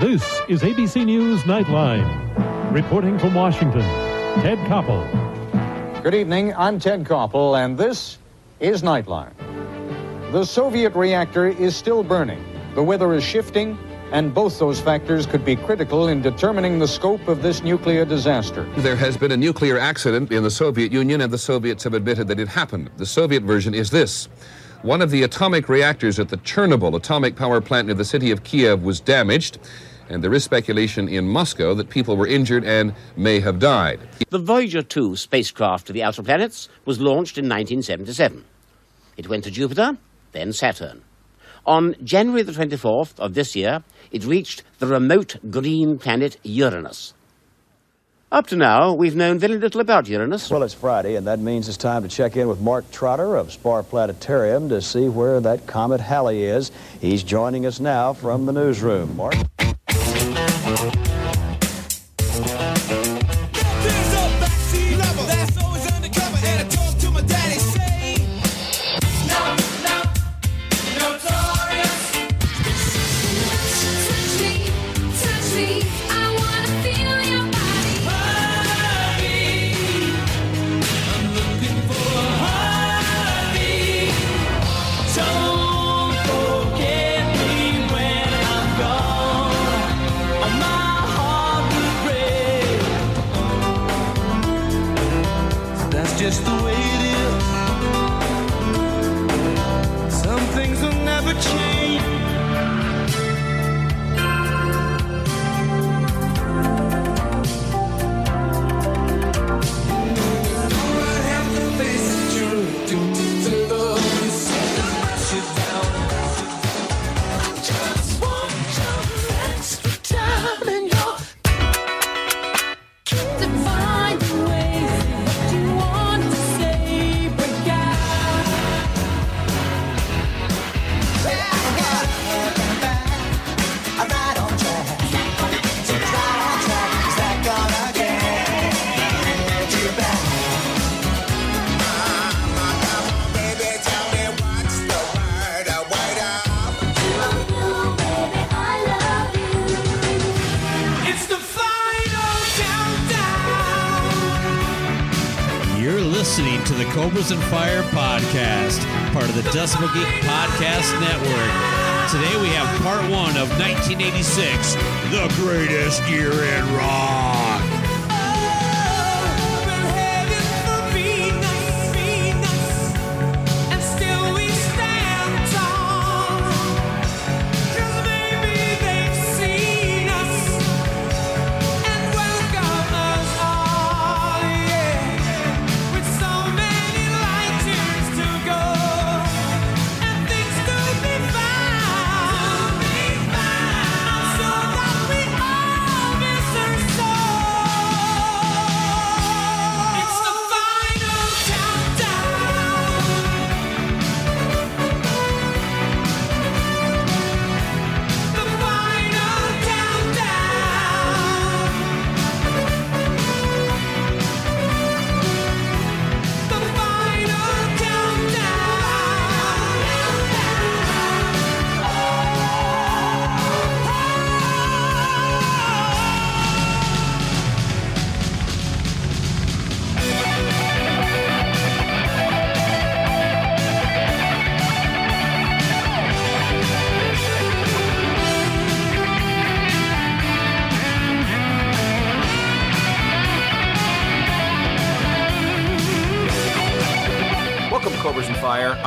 This is ABC News Nightline. Reporting from Washington, Ted Koppel. Good evening. I'm Ted Koppel, and this is Nightline. The Soviet reactor is still burning. The weather is shifting, and both those factors could be critical in determining the scope of this nuclear disaster. There has been a nuclear accident in the Soviet Union, and the Soviets have admitted that it happened. The Soviet version is this. One of the atomic reactors at the Chernobyl atomic power plant near the city of Kiev was damaged, and there is speculation in Moscow that people were injured and may have died. The Voyager 2 spacecraft to the outer planets was launched in 1977. It went to Jupiter, then Saturn. On January the 24th of this year, it reached the remote green planet Uranus. Up to now, we've known very little about Uranus. Well, it's Friday, and that means it's time to check in with Mark Trotter of Spar Planetarium to see where that comet Halley is. He's joining us now from the newsroom. Mark?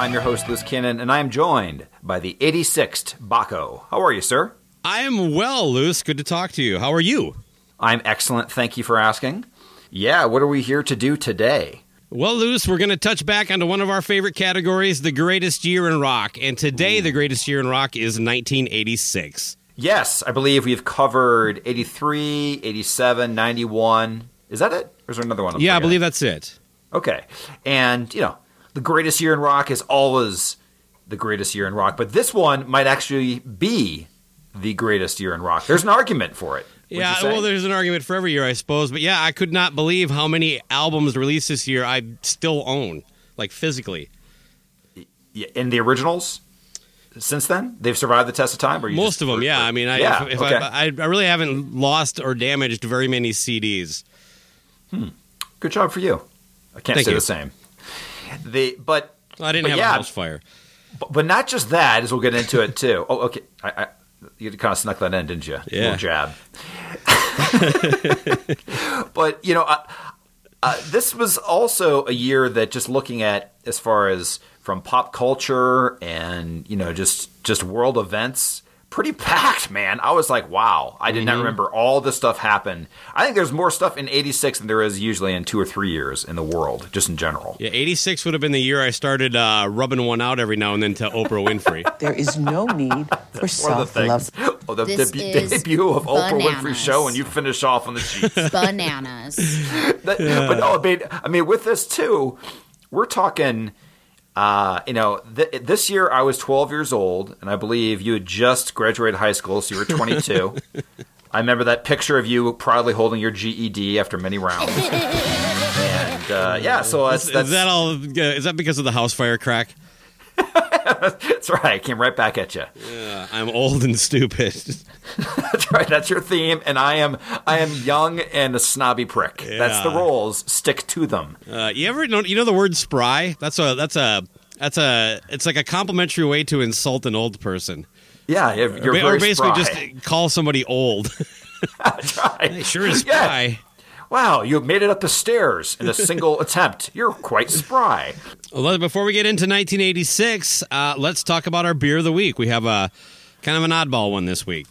I'm your host, Luce Kinnon, and I am joined by the 86th Baco. How are you, sir? I am well, Luce. Good to talk to you. How are you? I'm excellent. Thank you for asking. Yeah, what are we here to do today? Well, Luce, we're going to touch back onto one of our favorite categories, the greatest year in rock. And today, the greatest year in rock is 1986. Yes, I believe we've covered 83, 87, 91. Is that it? Or is there another one? I'm yeah, I believe that's it. Okay. And, you know, the greatest year in rock is always the greatest year in rock, but this one might actually be the greatest year in rock. There's an argument for it. Yeah, well, there's an argument for every year, I suppose. But yeah, I could not believe how many albums released this year I still own, like physically. Yeah, in the originals since then they've survived the test of time or you Most just- of them, or- yeah. or- I mean, I, yeah, if, if okay. I, I, I really haven't lost or damaged very many CDs. Hmm. good job for you i can't Thank say you. the same the but I didn't but have yeah, a house fire. but, but not just that as we'll get into it too. Oh okay. I, I you kind of snuck that in didn't you? Yeah. Little jab. But you know uh, uh, this was also a year that just looking at as far as from pop culture and you know just just world events pretty packed man i was like wow i did not remember all this stuff happened. i think there's more stuff in 86 than there is usually in two or three years in the world just in general Yeah, 86 would have been the year I started uh, rubbing one out every now and then to Oprah Winfrey. There is no need for One the self-love. things. Oh, the This debu- is debut of Oprah Winfrey show, and you finish off on the sheets. Bananas. That- But no, I mean, I mean, with this too, we're talking. Uh, you know, th- this year I was 12 years old, and I believe you had just graduated high school, so you were 22. I remember that picture of you proudly holding your GED after many rounds. and uh, yeah, so that's, Is, that's is that all? Uh, is that because of the house fire crack? that's right. I came right back at you. Yeah, I'm old and stupid. That's right. That's your theme, and I am I am young and a snobby prick. That's the roles. Stick to them. Uh, you ever know? You know the word spry? That's a that's a that's a it's like a complimentary way to insult an old person. Yeah, you're, you're or, basically spry. just call somebody old. That's right. Sure is Yeah. Wow, you made it up the stairs in a single attempt. You're quite spry. Well, before we get into 1986, uh, let's talk about our beer of the week. We have a kind of an oddball one this week.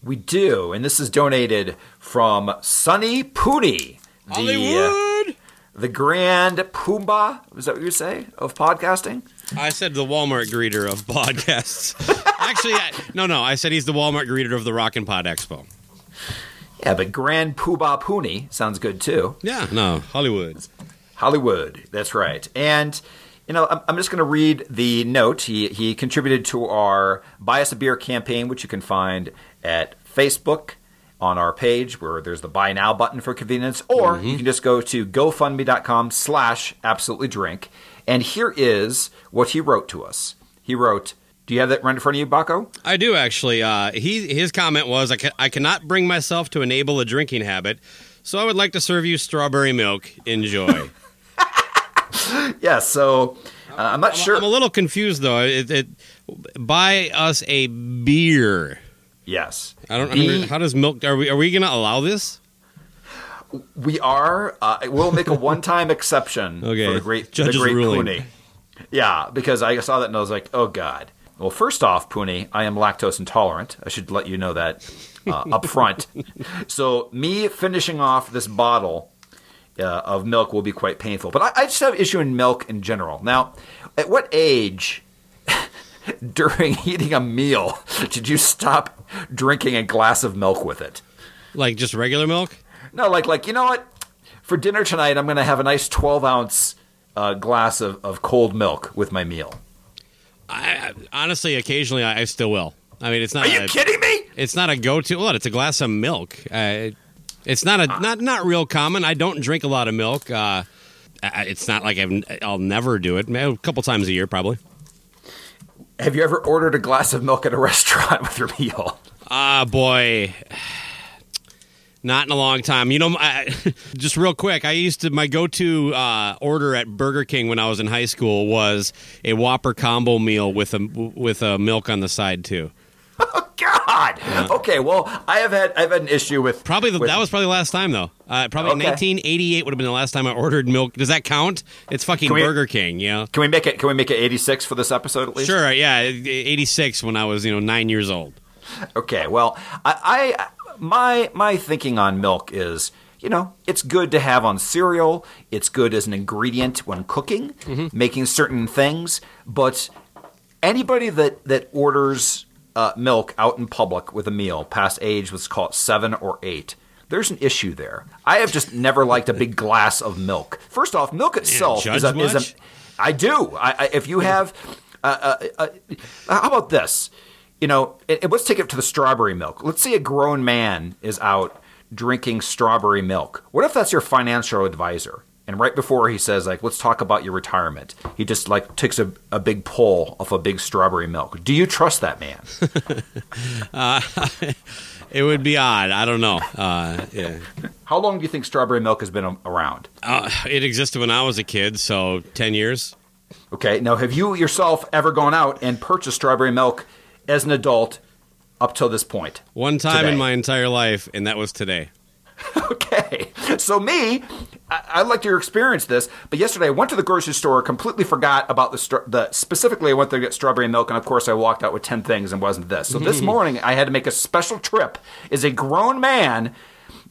We do, and this is donated from Sunny Pooney. The, uh, Hollywood. the grand Poobah, is that what you say, of podcasting? I said the Walmart greeter of podcasts. Actually, I, no, no. I said he's the Walmart greeter of the Rock and Pod Expo. Yeah, but Grand Poobah Pooney sounds good too. Yeah, no, Hollywood. Hollywood, that's right. And you know, I'm, I'm just going to read the note. He he contributed to our Buy Us a Beer campaign, which you can find at Facebook on our page where there's the Buy Now button for convenience, or you can just go to GoFundMe.com slash Absolutely Drink. And here is what he wrote to us. He wrote, do you have that right in front of you, Baco? I do actually. Uh, he his comment was, I, ca- I cannot bring myself to enable a drinking habit, so I would like to serve you strawberry milk. Enjoy. Yeah, so uh, I'm not sure. I'm a little confused though. It, it, buy us a beer. yes. I don't. B- under- how does milk? Are we? Are we going to allow this? We are. Uh, we'll make a one-time exception Okay. for the great, Judge's the great ruling. Puni. Yeah, because I saw that and I was like, oh god. Well, first off, Puni, I am lactose intolerant. I should let you know that uh, up front. so me finishing off this bottle uh, of milk will be quite painful. But I, I just have issue in milk in general. Now, at what age? During eating a meal, did you stop drinking a glass of milk with it? Like just regular milk? No, like like you know what? For dinner tonight, I'm going to have a nice 12 ounce uh, glass of, of cold milk with my meal. I, I honestly, occasionally, I, I still will. I mean, it's not. Are you a- kidding me? It's not a go-to. What? It's a glass of milk. Uh, it's not a not not real common. I don't drink a lot of milk. Uh, it's not like I've, I'll never do it. A couple times a year, probably. Have you ever ordered a glass of milk at a restaurant with your meal? Ah, boy. Not in a long time. You know, I, just real quick, I used to, my go to uh, order at Burger King when I was in high school was a Whopper combo meal with a, with a milk on the side, too. Oh, God! God. Okay, well, I have had I've had an issue with Probably the, with- that was probably the last time though. Uh, probably Okay. 1988 would have been the last time I ordered milk. Does that count? It's fucking we- Burger King, you know. Can we make it? Can we make it 86 for this episode at least? Sure, yeah, 86 when I was you know nine years old. Okay. Well, I, I my my thinking on milk is, you know, it's good to have on cereal. It's good as an ingredient when cooking, making certain things. But anybody that that orders uh, milk out in public with a meal past age, let's call it seven or eight. There's an issue there. I have just never liked a big glass of milk. First off, milk itself is a, is a. I do. I, I, if you have, uh, uh, uh, how about this? You know, and, and let's take it to the strawberry milk. Let's say a grown man is out drinking strawberry milk. What if that's your financial advisor? And right before he says, like, let's talk about your retirement, he just like takes a, a big pull off a big strawberry milk. Do you trust that man? Uh, it would be odd. I don't know. Uh, yeah. How long do you think strawberry milk has been around? Uh, it existed when I was a kid, so 10 years. Okay, now have you yourself ever gone out and purchased strawberry milk as an adult up till this point? One time Today. in my entire life, and that was today. Okay, so me, I, I'd like to experience this. But yesterday I went to the grocery store, completely forgot about the, the specifically I went there to get strawberry milk, and of course I walked out with ten things and wasn't this. So this hmm. morning I had to make a special trip. As a grown man,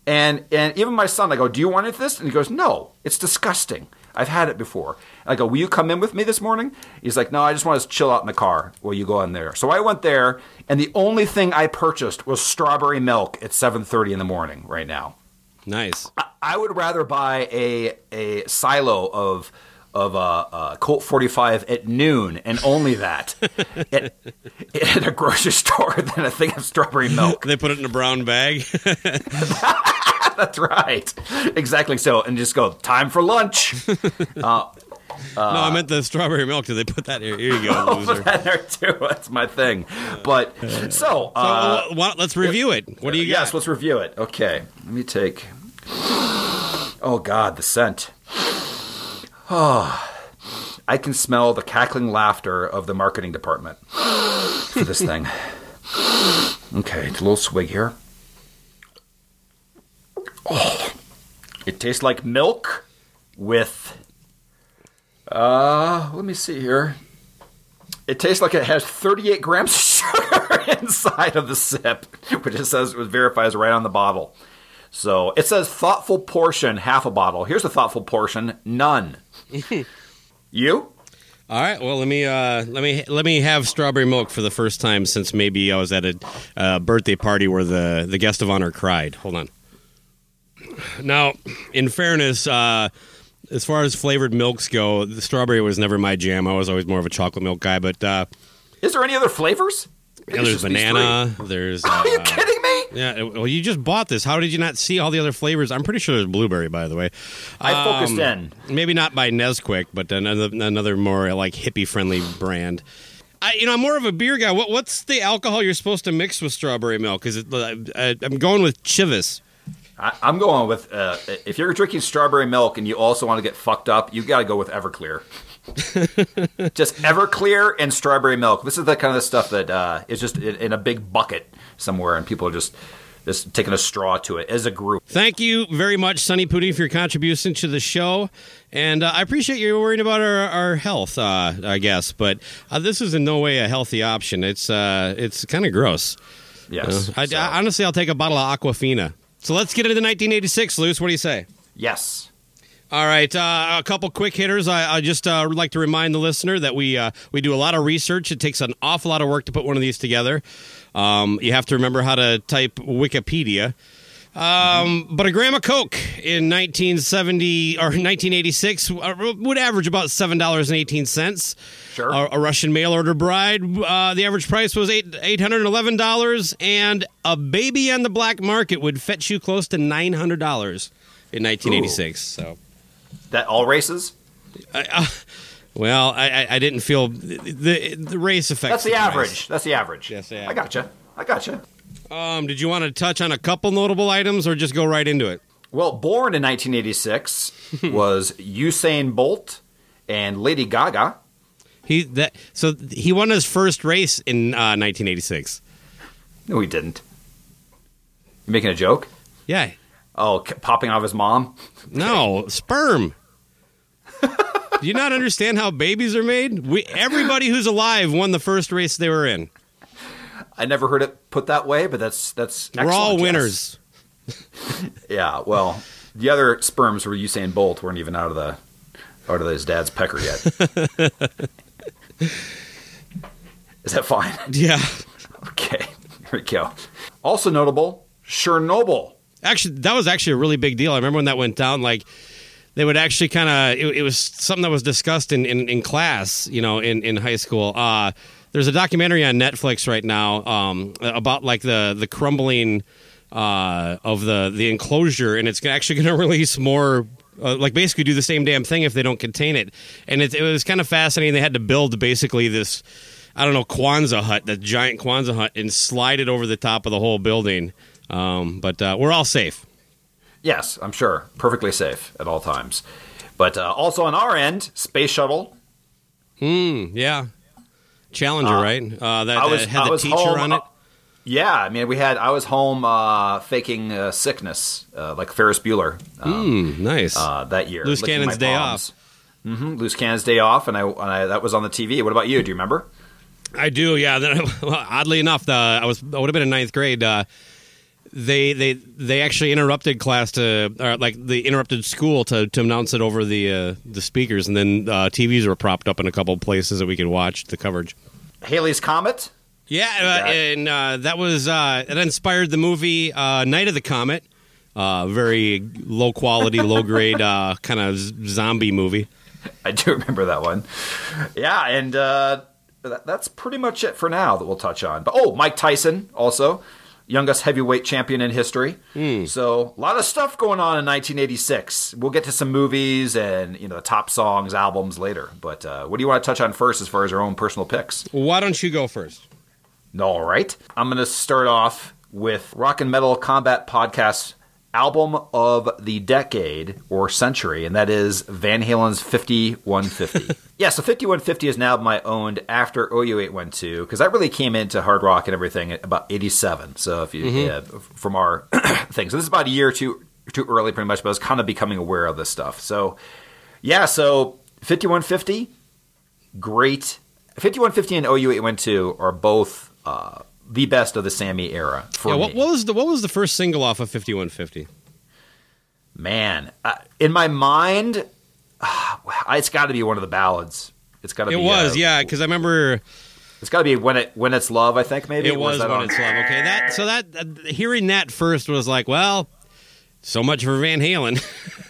and and even my son, I go, "Do you want this?" And he goes, "No, it's disgusting. I've had it before." I go, "Will you come in with me this morning?" He's like, "No, I just want to chill out in the car." Well, you go in there. So I went there, and the only thing I purchased was strawberry milk at seven thirty in the morning. Right now. Nice. I would rather buy a a silo of of uh, uh, Colt 45 at noon and only that at, at a grocery store than a thing of strawberry milk. They put it in a brown bag. That's right, exactly. So, and just go time for lunch. Uh, no, I meant the strawberry milk. Did they put that here? Here you go, loser. put that there too. That's my thing. But so, So, uh, uh, let's review it. What do you got? Yes, let's review it. Okay, let me take. Oh God, the scent. Oh, I can smell the cackling laughter of the marketing department for this thing. Okay, it's a little swig here. Oh, it tastes like milk with. Uh, let me see here. It tastes like it has 38 grams of sugar inside of the sip, which it says it verifies right on the bottle. So it says thoughtful portion, half a bottle. Here's the thoughtful portion, none. you? All right. Well, let me uh, let me let me have strawberry milk for the first time since maybe I was at a uh, birthday party where the the guest of honor cried. Hold on. Now, in fairness, uh, as far as flavored milks go, the strawberry was never my jam. I was always more of a chocolate milk guy. But uh, Is there any other flavors? You know, there's banana. There's. Uh, Are you kidding me? Yeah. Well, you just bought this. How did you not see all the other flavors? I'm pretty sure there's blueberry, by the way. I focused Um, in. Maybe not by Nesquik, but another another more like hippie friendly brand. I, you know, I'm more of a beer guy. What, what's the alcohol you're supposed to mix with strawberry milk? Is it? Uh, I'm going with Chivas. I, I'm going with uh, if you're drinking strawberry milk and you also want to get fucked up, you got to go with Everclear. just Everclear and strawberry milk. This is the kind of stuff that uh, is just in, in a big bucket somewhere, and people are just just taking a straw to it as a group. Thank you very much, Sonny Pooty, for your contribution to the show. And uh, I appreciate you worrying about our, our health, uh, I guess. But uh, this is in no way a healthy option. It's uh, it's kind of gross. Yes. Uh, I, I- honestly, I'll take a bottle of Aquafina. So let's get into 1986, Luce. What do you say? Yes. All right, uh, a couple quick hitters. I, I just uh, would like to remind the listener that we uh, we do a lot of research. It takes an awful lot of work to put one of these together. Um, you have to remember how to type Wikipedia. Um, but a gram of Coke in 1970 or 1986 uh, would average about seven dollars and eighteen cents. Sure. A, a Russian mail order bride. Uh, the average price was eight eight hundred and eleven dollars, and a baby on the black market would fetch you close to nine hundred dollars in 1986. So. That all races? I, uh, well, I, I, I didn't feel the, the, the race effect. That's the average. That's the average. Yes, the I gotcha. I gotcha. Um, did you want to touch on a couple notable items, or just go right into it? Well, born in 1986 was Usain Bolt and Lady Gaga. He that so he won his first race in uh, 1986. No, he didn't. You making a joke? Yeah. Oh, popping out of his mom? No, sperm. Do you not understand how babies are made? We everybody who's alive won the first race they were in. I never heard it put that way, but that's that's. We're all winners. yes. yeah. Well, the other sperms were Usain Bolt weren't even out of the out of his dad's pecker yet. Is that fine? Yeah. Okay. Here we go. Also notable, Chernobyl. Actually, that was actually a really big deal. I remember when that went down. Like, they would actually kind of it, it, was something that was discussed in, in, in class, you know, in, in high school. Uh, there's a documentary on Netflix right now um, about like the the crumbling uh, of the the enclosure, and it's actually going to release more. Uh, like basically do the same damn thing if they don't contain it, and it, it was kind of fascinating. They had to build basically this, I don't know, Quonset hut, that giant Quonset hut, and slide it over the top of the whole building. Um, but uh, we're all safe. Yes, I'm sure. Perfectly safe at all times. But uh, also on our end, Space Shuttle. Hmm, yeah. Challenger, Uh, right? Uh, that, I was- that had I the teacher home, on it. uh, Yeah, I mean, we had. I was home uh, faking uh, sickness, uh, like Ferris Bueller. Hmm, nice. Uh, that year, Loose Cannon's day Off. Mm-hmm. Loose Cannon's day off, and I, and I that was on the TV. What about you? Do you remember? I do, yeah. Then, well, oddly enough, the, I was I would have been in ninth grade. Uh, they they they actually interrupted class to or like they interrupted school to, to announce it over the uh, the speakers, and then uh, TVs were propped up in a couple of places that we could watch the coverage. Halley's Comet. Yeah, uh, and uh, that was uh, it. Inspired the movie uh, Night of the Comet. Uh, very low quality, low grade uh, kind of zombie movie. I do remember that one. Yeah, and uh, that, that's pretty much it for now that we'll touch on. But oh, Mike Tyson also youngest heavyweight champion in history. So a lot of stuff going on in 1986. We'll get to some movies and you know the top songs, albums later. But uh, what do you want to touch on first as far as our own personal picks? Why don't you go first? All right, I'm going to start off with Rock and Metal Combat Podcast album of the decade or century, and that is Van Halen's 5150. yeah, so 5150 is now my owned after OU812 because that really came into hard rock and everything at about 87. So if you Mhm. yeah, from our thing, so this is about a year or two too early, pretty much, but I was kind of becoming aware of this stuff. So yeah, so 5150, great. 5150 and OU812 are both uh, the best of the Sammy era for yeah, me. what, what was the what was the first single off of Fifty One Fifty? Man, uh, in my mind, it's got to be one of the ballads. It's got to It be. was, uh, yeah, because I remember It's got to be when it when it's love. I think maybe it was that when on- it's love. Okay, that so that uh, hearing that first was like, well, so much for Van Halen,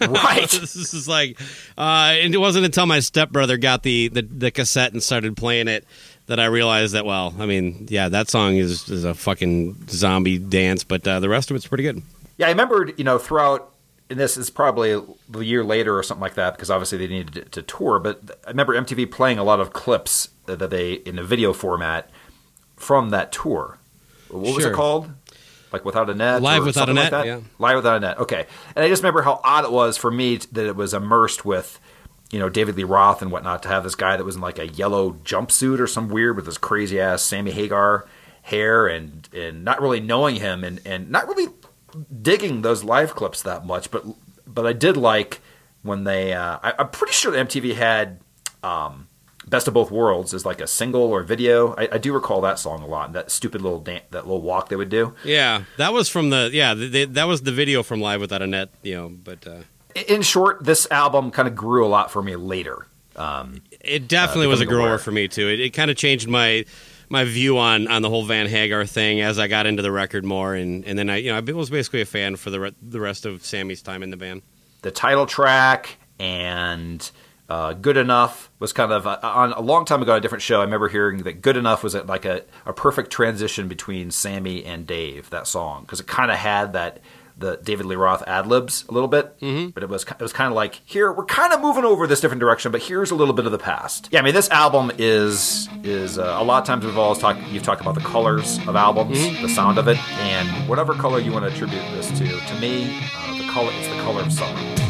right? this is like, uh, and it wasn't until my stepbrother got the, the the cassette and started playing it that I realized that. Well, I mean, yeah, that song is is a fucking zombie dance, but uh, the rest of it's pretty good. Yeah, I remembered, you know, throughout, and this is probably a year later or something like that, because obviously they needed to, to tour. But I remember MTV playing a lot of clips that they in a video format from that tour. What was Sure. it called? Like without a net, Live Without a like Net, that? yeah. Live without a net. Okay, and I just remember how odd it was for me that it was immersed with. You know David Lee Roth and whatnot to have this guy that was in like a yellow jumpsuit or some weird with this crazy ass Sammy Hagar hair and and not really knowing him and and not really digging those live clips that much, but but I did like when they. Uh, I, I'm pretty sure that MTV had um, "Best of Both Worlds" as like a single or video. I, I do recall that song a lot. And that stupid little that little walk they would do. Yeah, that was from the yeah the, the, that was the video from Live Without a Net, you know, but. Uh, In short, this album kind of grew a lot for me later. Um, It definitely was a grower aware. for me too. It, it kind of changed my my view on on the whole Van Hagar thing as I got into the record more, and and then I you know I was basically a fan for the re- the rest of Sammy's time in the band. the title track and uh, "Good Enough" was kind of uh, on a long time ago on a different show. I remember hearing that "Good Enough" was like a, a perfect transition between Sammy and Dave. That song because it kind of had that the David Lee Roth ad libs a little bit, mm-hmm. but it was it was kind of like here we're kind of moving over this different direction, but here's a little bit of the past. Yeah, I mean this album is is uh, a lot of times we've always talked you've talked about the colors of albums, the sound of it, and whatever color you want to attribute this to. To me, uh, the color it's the color of summer.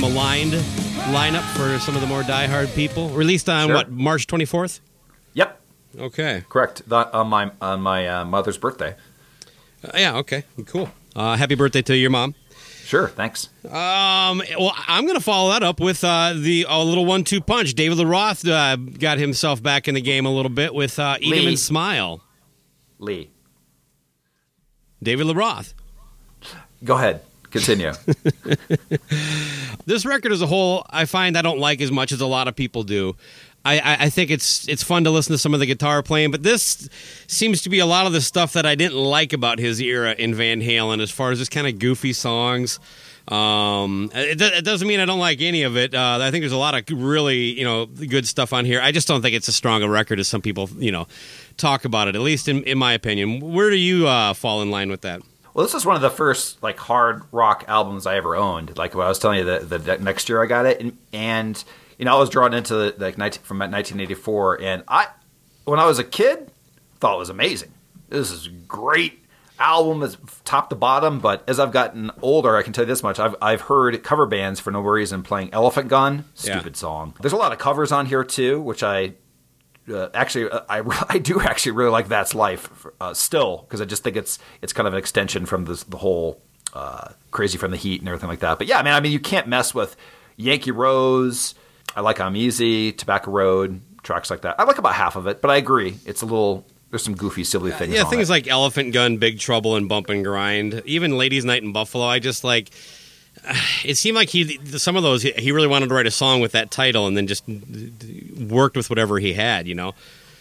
Maligned lineup for some of the more diehard people. Released on Sure. what March 24th. Yep, Okay. correct. That, on my on my uh, mother's birthday. Uh, yeah. Okay. Cool. Uh, happy birthday to your mom. Sure, thanks. Um, well, I'm going to follow that up with uh, the a little one-two punch. David LaRoth uh, got himself back in the game a little bit with uh, "Eat Lee. and Smile." Lee, David LaRoth. go ahead. Continue. This record as a whole, I find I don't like as much as a lot of people do. I, I, think it's it's fun to listen to some of the guitar playing, but this seems to be a lot of the stuff that I didn't like about his era in Van Halen, as far as just kind of goofy songs. Um, it, it doesn't mean I don't like any of it. Uh, I think there's a lot of really you know good stuff on here. I just don't think it's as strong a record as some people you know talk about it. At least in, in my opinion. Where do you uh, fall in line with that? Well, this is one of the first like hard rock albums I ever owned. Like what I was telling you, the, the, next year I got it, and, and you know I was drawn into the, like 19, from 1984, and I when I was a kid thought it was amazing. This is a great album, is top to bottom. But as I've gotten older, I can tell you this much: I've I've heard cover bands for no reason playing Elephant Gun, Yeah. stupid song. There's a lot of covers on here too, which I uh, actually, uh, I, I do actually really like That's Life uh, still because I just think it's it's kind of an extension from this, the whole uh, Crazy from the Heat and everything like that. But yeah, man, I mean, you can't mess with Yankee Rose. I like I'm Easy, Tobacco Road, tracks like that. I like about half of it, but I agree, it's a little. There's some goofy, silly things. Yeah, things it. like Elephant Gun, Big Trouble, and Bump and Grind. Even Ladies' Night in Buffalo. I just like. It seemed like he some of those he really wanted to write a song with that title and then just worked with whatever he had, you know.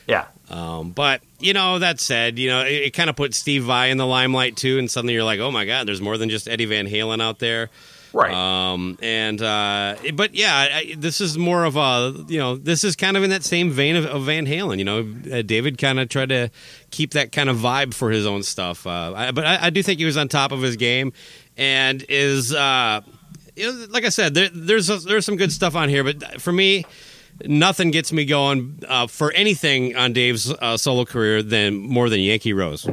yeah, Um, but you know that said, you know it, it kind of put Steve Vai in the limelight too, and suddenly you're like, oh my god, there's more than just Eddie Van Halen out there. right. Um, and uh, but yeah, I, this is more of a you know this is kind of in that same vein of, of Van Halen. You know, uh, David kind of tried to keep that kind of vibe for his own stuff. Uh, I, but I, I do think he was on top of his game, and is uh, you know, like I said, there, there's there's some good stuff on here. But for me. Nothing gets me going uh, for anything on Dave's uh, solo career than more than Yankee Rose.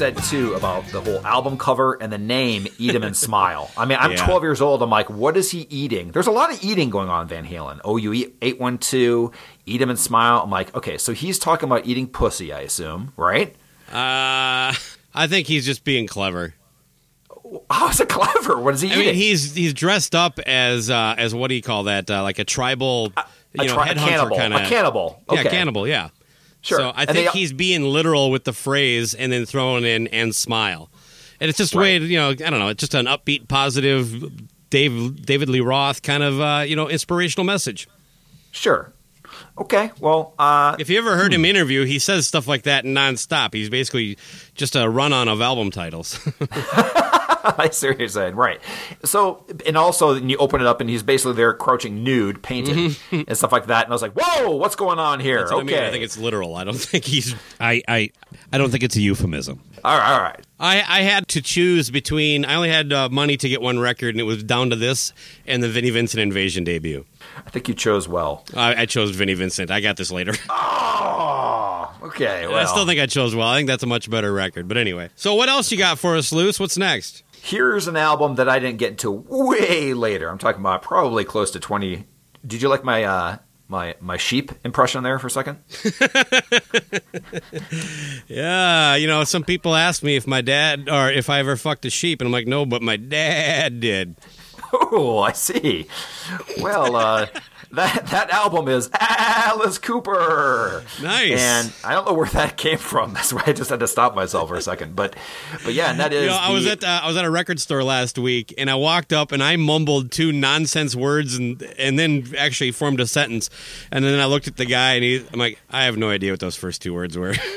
Said too about the whole album cover and the name "Eat 'Em and Smile." I mean, I'm Yeah. 12 years old. I'm like, what is he eating? There's a lot of eating going on Van Halen. Oh, you eat 812, "Eat 'Em and Smile." I'm like, okay, so he's talking about eating pussy, I assume, right? Uh, I think he's just being clever. How is it clever? What is he I eating? mean, he's he's dressed up as uh, as what do you call that? Uh, like a tribal, a, you know, tri- a headhunter cannibal. kind A cannibal. Yeah, cannibal. Yeah. Sure. So I And think they- he's being literal with the phrase and then throwing in and smile, and it's just a way you know I don't know. It's just an upbeat, positive, Dave David Lee Roth kind of uh, you know inspirational message. Sure. Okay. Well, uh, If you ever heard him interview, he says stuff like that nonstop. He's basically just a run on of album titles. I see what you're saying. Right. So, and also, then you open it up, and he's basically there crouching nude, painted, and stuff like that. And I was like, whoa, what's going on here? Okay. I mean. I think it's literal. I don't think he's. I I I don't think it's a euphemism. all right. All right. I, I had to choose between. I only had uh, money to get one record, and it was down to this and the Vinnie Vincent Invasion debut. I think you chose well. I, I chose Vinnie Vincent. I got this later. Oh, okay. Well, I still think I chose well. I think that's a much better record. But anyway, so what else you got for us, Luce? What's next? here's an album that I didn't get into way later. I'm talking about probably close to 20. Did you like my uh, my my sheep impression there for a second? Yeah, you know, some people ask me if my dad or if I ever fucked a sheep, and I'm like, no, but my dad did. Oh, I see. Well, uh, that that album is Alice Cooper. Nice. And I don't know where that came from. That's why I just had to stop myself for a second. But but yeah, and that is You know, I was at uh, I was at a record store last week, and I walked up and I mumbled two nonsense words, and and then actually formed a sentence, and then I looked at the guy, and he, I'm like, I have no idea what those first two words were.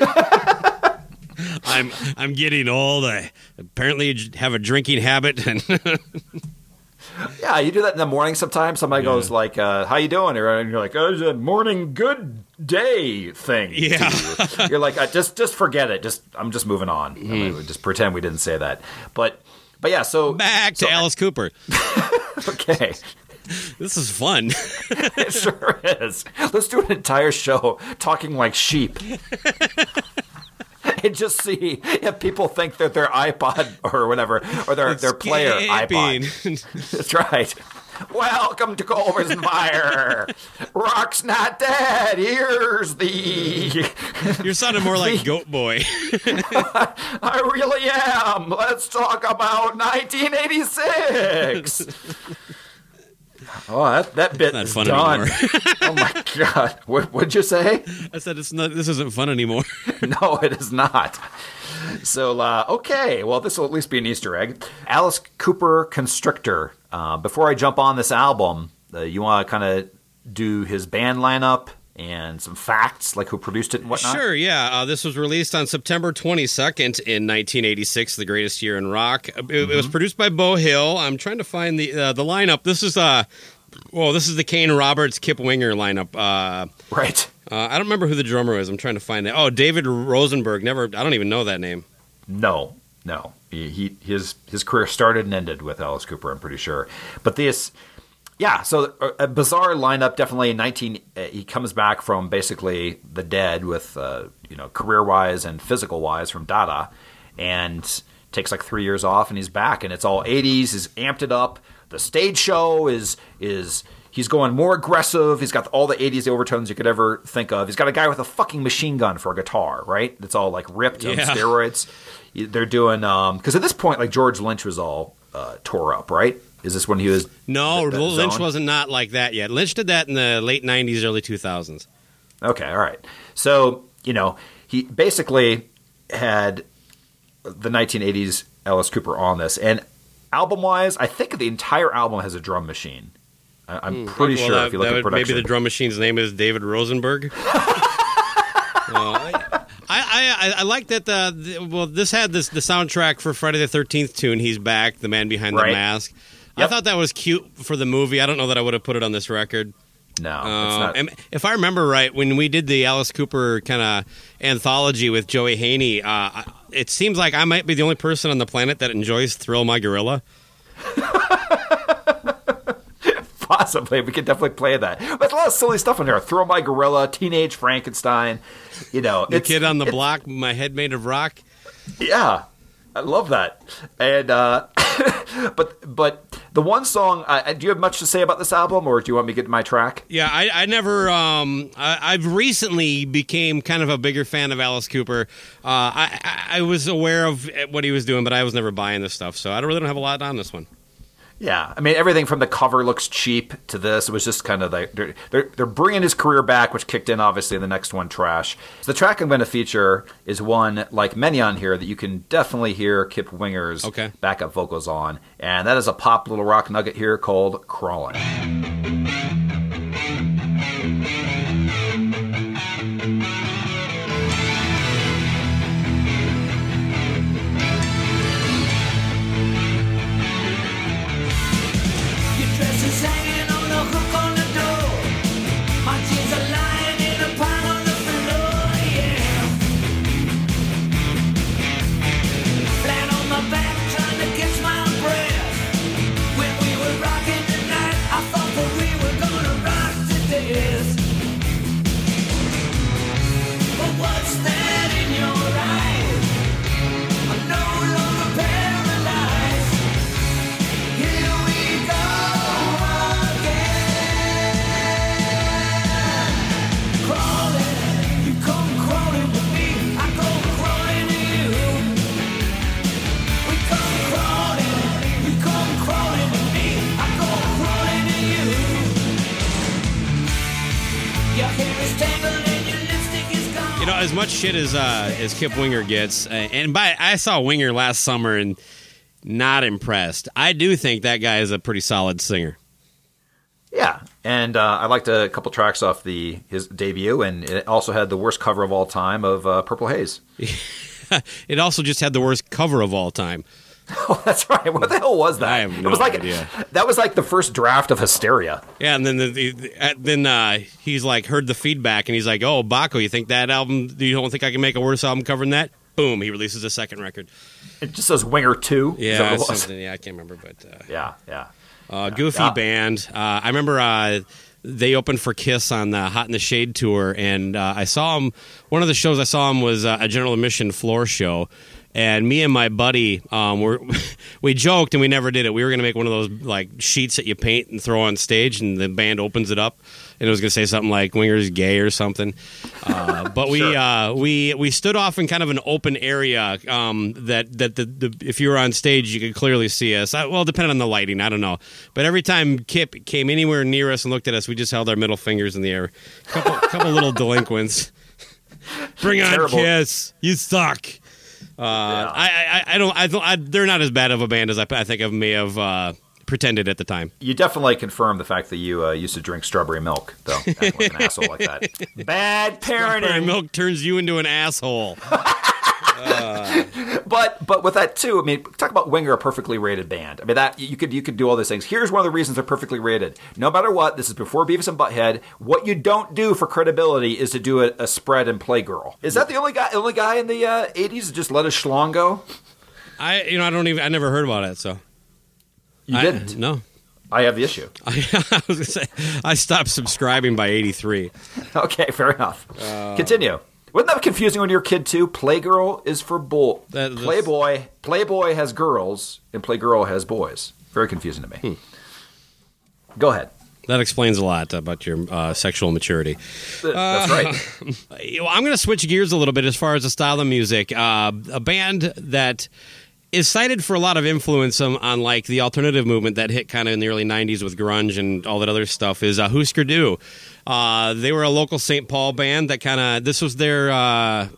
I'm I'm getting old. I apparently have a drinking habit, and Yeah, you do that in the morning sometimes. Somebody goes like, uh, "How you doing?" Or and you're like, "Oh, it's a morning good day thing." Yeah. you. you're like, uh, just just forget it. Just I'm just moving on. I mean, just pretend we didn't say that. But but yeah, so back to Alice Cooper. okay. This is fun. it sure is. Let's do an entire show talking like sheep. and just see if people think that their iPod or whatever, or their, their player iPod. That's right. Welcome to Culver's and Fire. Rock's not dead. Here's the. You're sounding more like Goat Boy. I really am. Let's talk about 1986. Oh, that, that bit Not is fun done. anymore. oh my god! What would you say? I said it's not. This isn't fun anymore. no, it is not. So, uh, okay, well, this will at least be an Easter egg. Alice Cooper Constrictor. Uh, before I jump on this album, uh, you want to kind of do his band lineup and some facts, like who produced it and whatnot? Sure, yeah. Uh, this was released on September 22nd in 1986, the greatest year in rock. It, it Mm-hmm. was produced by Beau Hill. I'm trying to find the uh, the lineup. This is uh, well, this is the Kane Roberts Kip Winger lineup. Uh, right. Uh, I don't remember who the drummer is. I'm trying to find that. Oh, David Rosenberg. Never. I don't even know that name. No, no. He, he his his career started and ended with Alice Cooper. I'm pretty sure. But this, yeah. So a, a bizarre lineup. Definitely in 19. Uh, he comes back from basically the dead with uh, you know career wise and physical wise from Dada, and takes like three years off and he's back and it's all 80s. He's amped it up. The stage show is is. He's going more aggressive. He's got all the 80s overtones you could ever think of. He's got a guy with a fucking machine gun for a guitar, right? That's all like ripped on steroids. They're doing because at this point, like George Lynch was all uh, tore up, right? Is this when he was? No, the- the Lynch zone? wasn't not like that yet. Lynch did that in the late 90s, early 2000s. Okay, all right. So you know, he basically had the 1980s Alice Cooper on this, and album-wise, I think the entire album has a drum machine. I, I'm pretty Hmm, Well, sure that- if you look at would- production. Maybe the drum machine's name is David Rosenberg. Uh, I, I, I, like that. Uh, the, well, this had this the soundtrack for Friday the Thirteenth tune. He's back, the man behind Right. the I thought that was cute for the movie. I don't know that I would have put it on this record. no, it's Uh, if I remember right, when we did the Alice Cooper kind of anthology with Joey Haney, uh, it seems like I might be the only person on the planet that enjoys "Thrill My Gorilla." Possibly, we could definitely play that. But there's a lot of silly stuff in there. Throw my gorilla, teenage Frankenstein. You know, The kid on the block, my head made of rock. Yeah, I love that. And uh, but but the one song, uh, do you have much to say about this album, or do you want me to get to my track? Yeah, I, I never. Um, I, I've recently became kind of a bigger fan of Alice Cooper. Uh, I, I, I was aware of what he was doing, but I was never buying this stuff, so I don't really don't have a lot on this one. Yeah, I mean everything from the cover looks cheap to this. It was just kind of like they're they're, they're bringing his career back, which kicked in obviously in the next one, Trash. The track I'm going to feature is one like many on here that you can definitely hear Kip Winger's Okay. backup vocals on, and that is a pop little rock nugget here called "Crawling." Shit as uh, as Kip Winger gets, uh, and by I saw Winger last summer and not impressed. I do think that guy is a pretty solid singer. Yeah, and uh, I liked a couple tracks off the his debut, and it also had the worst cover of all time of uh, Purple Haze. it also just had the worst cover of all time. Oh, that's right. What the hell was that? I have it was like idea. that was like the first draft of Hysteria. Yeah, and then the, the, uh, then uh, he's like heard the feedback, and he's like, "Oh, Baco, you think that album? Do you don't think I can make a worse album covering that?" Boom, he releases a second record. It just says Winger Two. Yeah, what it was? something- yeah, I can't remember, but uh, yeah, yeah. Uh, goofy Yeah. band. Uh, I remember uh, they opened for Kiss on the Hot in the Shade tour, and uh, I saw them. One of the shows I saw them was uh, a general admission floor show. And me and my buddy, um, were we joked and we never did it. We were going to make one of those like sheets that you paint and throw on stage, and the band opens it up, and it was going to say something like "Winger's gay" or something. Uh, but we Sure. uh, we we stood off in kind of an open area um, that that the, the if you were on stage you could clearly see us. Uh, well, depending on the lighting, I don't know. But every time Kip came anywhere near us and looked at us, we just held our middle fingers in the air. Couple couple little delinquents. Bring on Terrible. Kiss. You suck. Uh, I, I I don't I don't I, they're not as bad of a band as I, I think of may have uh, pretended at the time. You definitely confirm the fact that you uh, used to drink strawberry milk, though. Like an asshole like that. Bad Strawberry milk turns you into an asshole. But but with that too, I mean, talk about Winger, a perfectly rated band. I mean that you could you could do all those things. Here's one of the reasons they're perfectly rated. No matter what, this is before Beavis and Butthead. What you don't do for credibility is to do a, a spread and play girl. Is that the only guy only guy in the uh, '80s that just let a schlong go? I you know I don't even I never heard about it so You I- didn't. no I have the issue. I, I was gonna say I stopped subscribing by eighty three. Okay, fair enough. Uh, Continue. Wasn't that be confusing when you were a kid too? Playgirl is for bull. That- Playboy, Playboy has girls, and Playgirl has boys. Very confusing to me. Hmm. Go ahead. That explains a lot about your uh, sexual maturity. That's Uh, right. I'm going to switch gears a little bit as far as the style of music. Uh, a band that is cited for a lot of influence on, on like the alternative movement that hit kind of in the early '90s with grunge and all that other stuff is uh, Husker Du. Uh, they were a local St. Paul band that kind of this was their. Uh,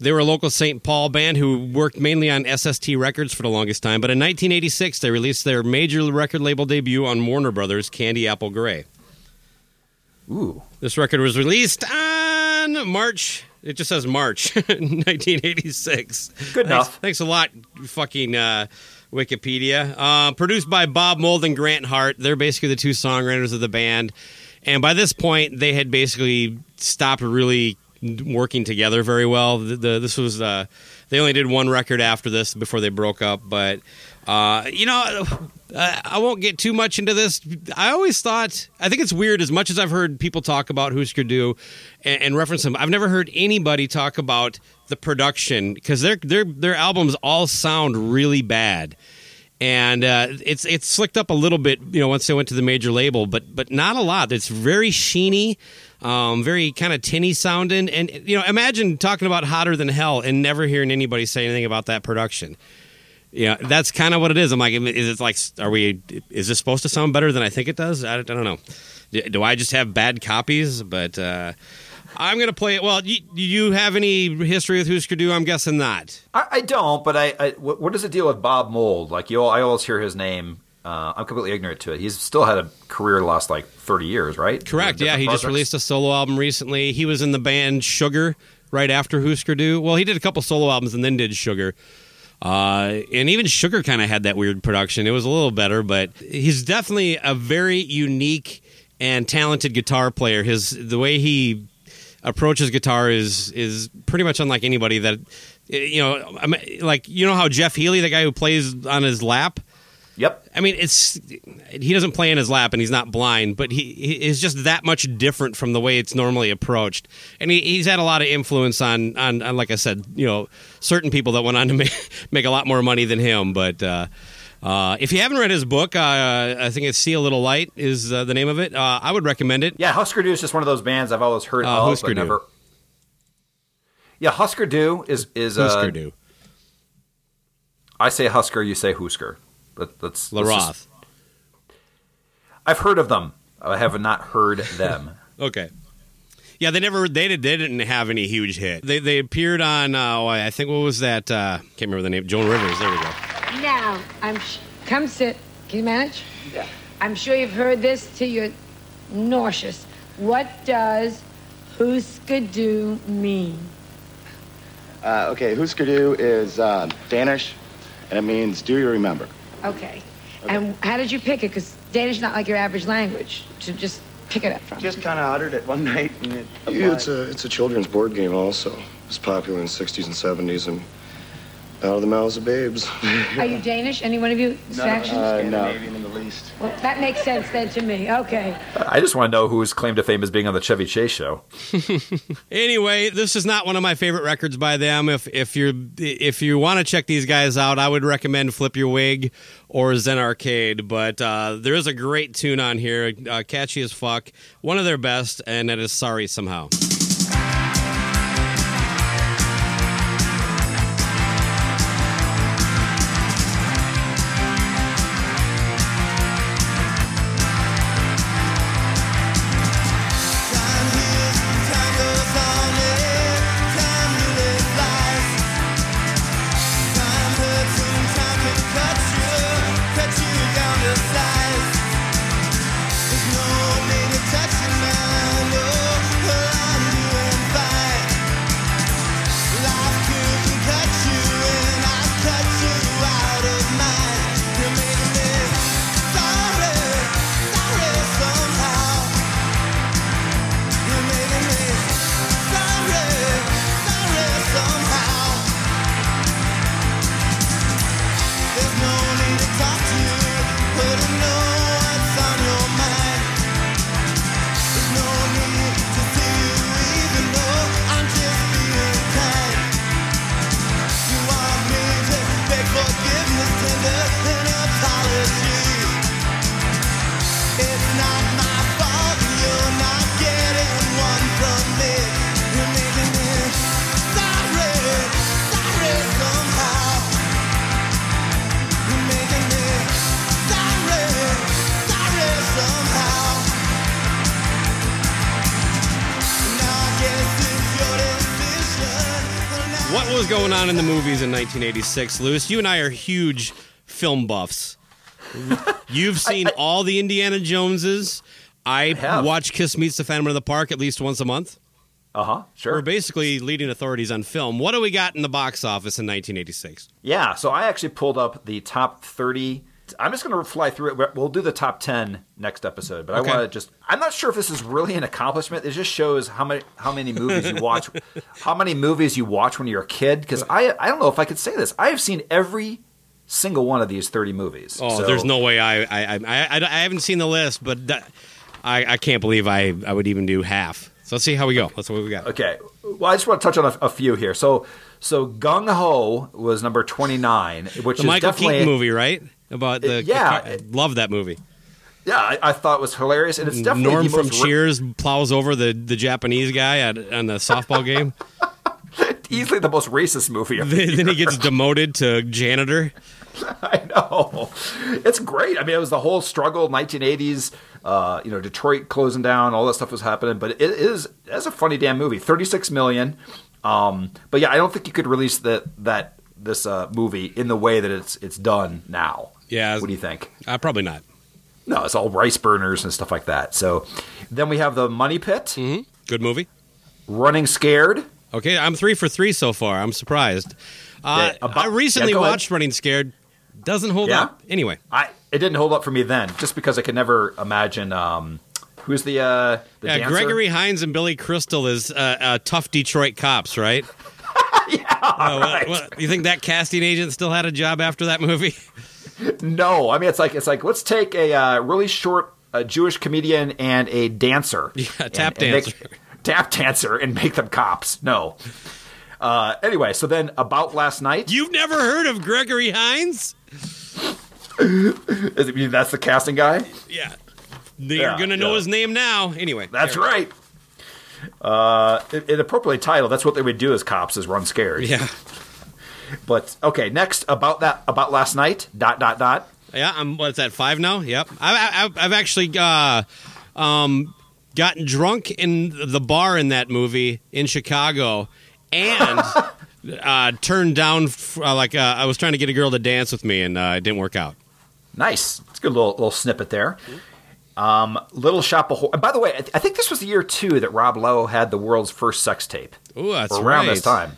they were a local St. Paul band who worked mainly on SST Records for the longest time. But in 1986, they released their major record label debut on Warner Brothers, Candy Apple Grey. Ooh. This record was released on March. It just says March 1986. Good Thanks- enough. Thanks a lot, fucking uh, Wikipedia. Uh, produced by Bob Mould and Grant Hart. They're basically the two songwriters of the band. And by this point, they had basically stopped really working together very well. The, the, this was uh, they only did one record after this before they broke up. But uh, you know, uh, I won't get too much into this. I always thought I think it's weird. As much as I've heard people talk about Husker Du and, and reference them, I've never heard anybody talk about the production because their their their albums all sound really bad and uh, it's it's slicked up a little bit, you know, once they went to the major label, but but not a lot. It's very sheeny, um, very kind of tinny sounding, and you know, imagine talking about hotter than hell and never hearing anybody say anything about that production. Yeah, that's kind of what it is. I'm like, is it like, are we? Is this supposed to sound better than I think it does? I, I don't know. Do- I just have bad copies? But uh, I'm gonna play it. Well, you, you have any history with Husker Du? I'm guessing not. I, I don't, but I, I what, does it deal with Bob Mould? Like you, all, I always hear his name. Uh, I'm completely ignorant to it. He's still had a career last like 30 years, right? Correct. Yeah, he just released a solo album recently. He was in the band Sugar right after Husker Du. Well, he did a couple solo albums and then did Sugar. Uh, and even Sugar kind of had that weird production. It was a little better, but he's definitely a very unique and talented guitar player. His the way he approaches guitar is is pretty much unlike anybody that you know. Like you know how Jeff Healey, the guy who plays on his lap. Yep. I mean, it's he doesn't play in his lap and he's not blind, but he, he is just that much different from the way it's normally approached. And he, he's had a lot of influence on, on, on, like I said, you know, certain people that went on to make, make a lot more money than him. But uh, uh, if you haven't read his book, uh, I think it's "See a Little Light" is uh, the name of it. Uh, I would recommend it. Yeah, Husker Du is just one of those bands I've always heard Uh, of, Husker but Du. never. Yeah, Husker Du is is uh, Husker Du. I say Husker, you say Husker. That, that's that's LaRoth. just- I've heard of them. I have not heard them. Okay. Yeah, they never they did they didn't have any huge hit. They they appeared on uh, oh, I think what was that? Uh, can't remember the name. Joan Rivers. There we go. Now, I'm sh- come sit. Can you manage? Yeah. I'm sure you've heard this till you're nauseous. What does Husker Du mean? Uh, okay, Husker Du is uh, Danish, and it means do you remember? Okay. And how did you pick it? Because Danish is not like your average language to just pick it up from. Just kind of uttered it one night, and it Yeah, it's a it's a children's board game also. It was popular in the 60s and 70s and out of the mouths of babes. Are you Danish? Any one of you? No, Saxon? uh, Scandinavian in the least. Well, that makes sense then to me. Okay. I just want to know who's claimed to fame as being on the Chevy Chase show. Anyway, this is not one of my favorite records by them. If if you're if you want to check these guys out, I would recommend Flip Your Wig or Zen Arcade. But uh, there is a great tune on here, uh, catchy as fuck, one of their best, and it is Sorry Somehow. 1986, Lewis? You and I are huge film buffs. You've seen all the Indiana Joneses. I, have. watch Kiss Meets the Phantom of the Park at least once a month. Uh huh. Sure. We're basically leading authorities on film. What do we got in the box office in 1986? Yeah, so I actually pulled up the top 30. I'm just going to fly through it. We'll do the top 10 next episode, but Okay. I want to just I'm not sure if this is really an accomplishment. It just shows how many how many movies you watch how many movies you watch when you're a kid because I I don't know if I could say this. I have seen every single one of these 30 movies. Oh, So- there's no way I I, I I I haven't seen the list, but that, I I can't believe I I would even do half. So let's see how we go. Let's see what we got. Okay. Well, I just want to touch on a, a few here. So so Gung Ho was number 29, which The is Michael definitely Keaton movie, right? About the Yeah. I love that movie. Yeah, I, I thought it was hilarious and it's definitely Norm the from Cheers plows over the, the Japanese guy at, on the softball game. easily the most racist movie ever. then, then he gets demoted to janitor. I know. It's great. I mean, it was the whole struggle, 1980s, uh, you know, Detroit closing down, all that stuff was happening. But it is, that's a funny damn movie. 36 million. Um, but yeah, I don't think you could release that, that, this uh, movie in the way that it's it's done now. Yeah. What do you think? Uh, probably not. No, it's all rice burners and stuff like that. So then we have the Money Pit. Mm-hmm. Good movie. Running Scared. Okay, I'm three for three so far. I'm surprised. Uh, about- I recently yeah, go ahead. watched Running Scared. Doesn't hold Yeah? up. Anyway, I it didn't hold up for me then, just because I could never imagine um, who's the uh, the yeah, dancer? Gregory Hines and Billy Crystal is uh, uh, tough Detroit cops, right? yeah, right. you think that casting agent still had a job after that movie? No, I mean it's like it's like let's take a uh, really short uh, Jewish comedian and a dancer, yeah, tap and, and make- dancer. tap dancer, and make them cops. No. Uh, anyway, so then about last night, You've never heard of Gregory Hines? is it, that's the casting guy. Yeah, you're Yeah, gonna know yeah. his name now. Anyway, That's right. Uh, it, it appropriately titled. That's what they would do as cops: is run scared. Yeah, But okay, next about that about last night. Dot dot dot. yeah. I'm what's that five now? Yep. I, I, I've actually uh, um, got drunk in the bar in that movie in Chicago, and uh, turned down uh, like uh, I was trying to get a girl to dance with me, and uh, it didn't work out. Nice. It's a good little little snippet there. Um, Little Shop of Horrors. By the way, I, th- I think this was the year too that Rob Lowe had the world's first sex tape. Ooh, that's around right. this time.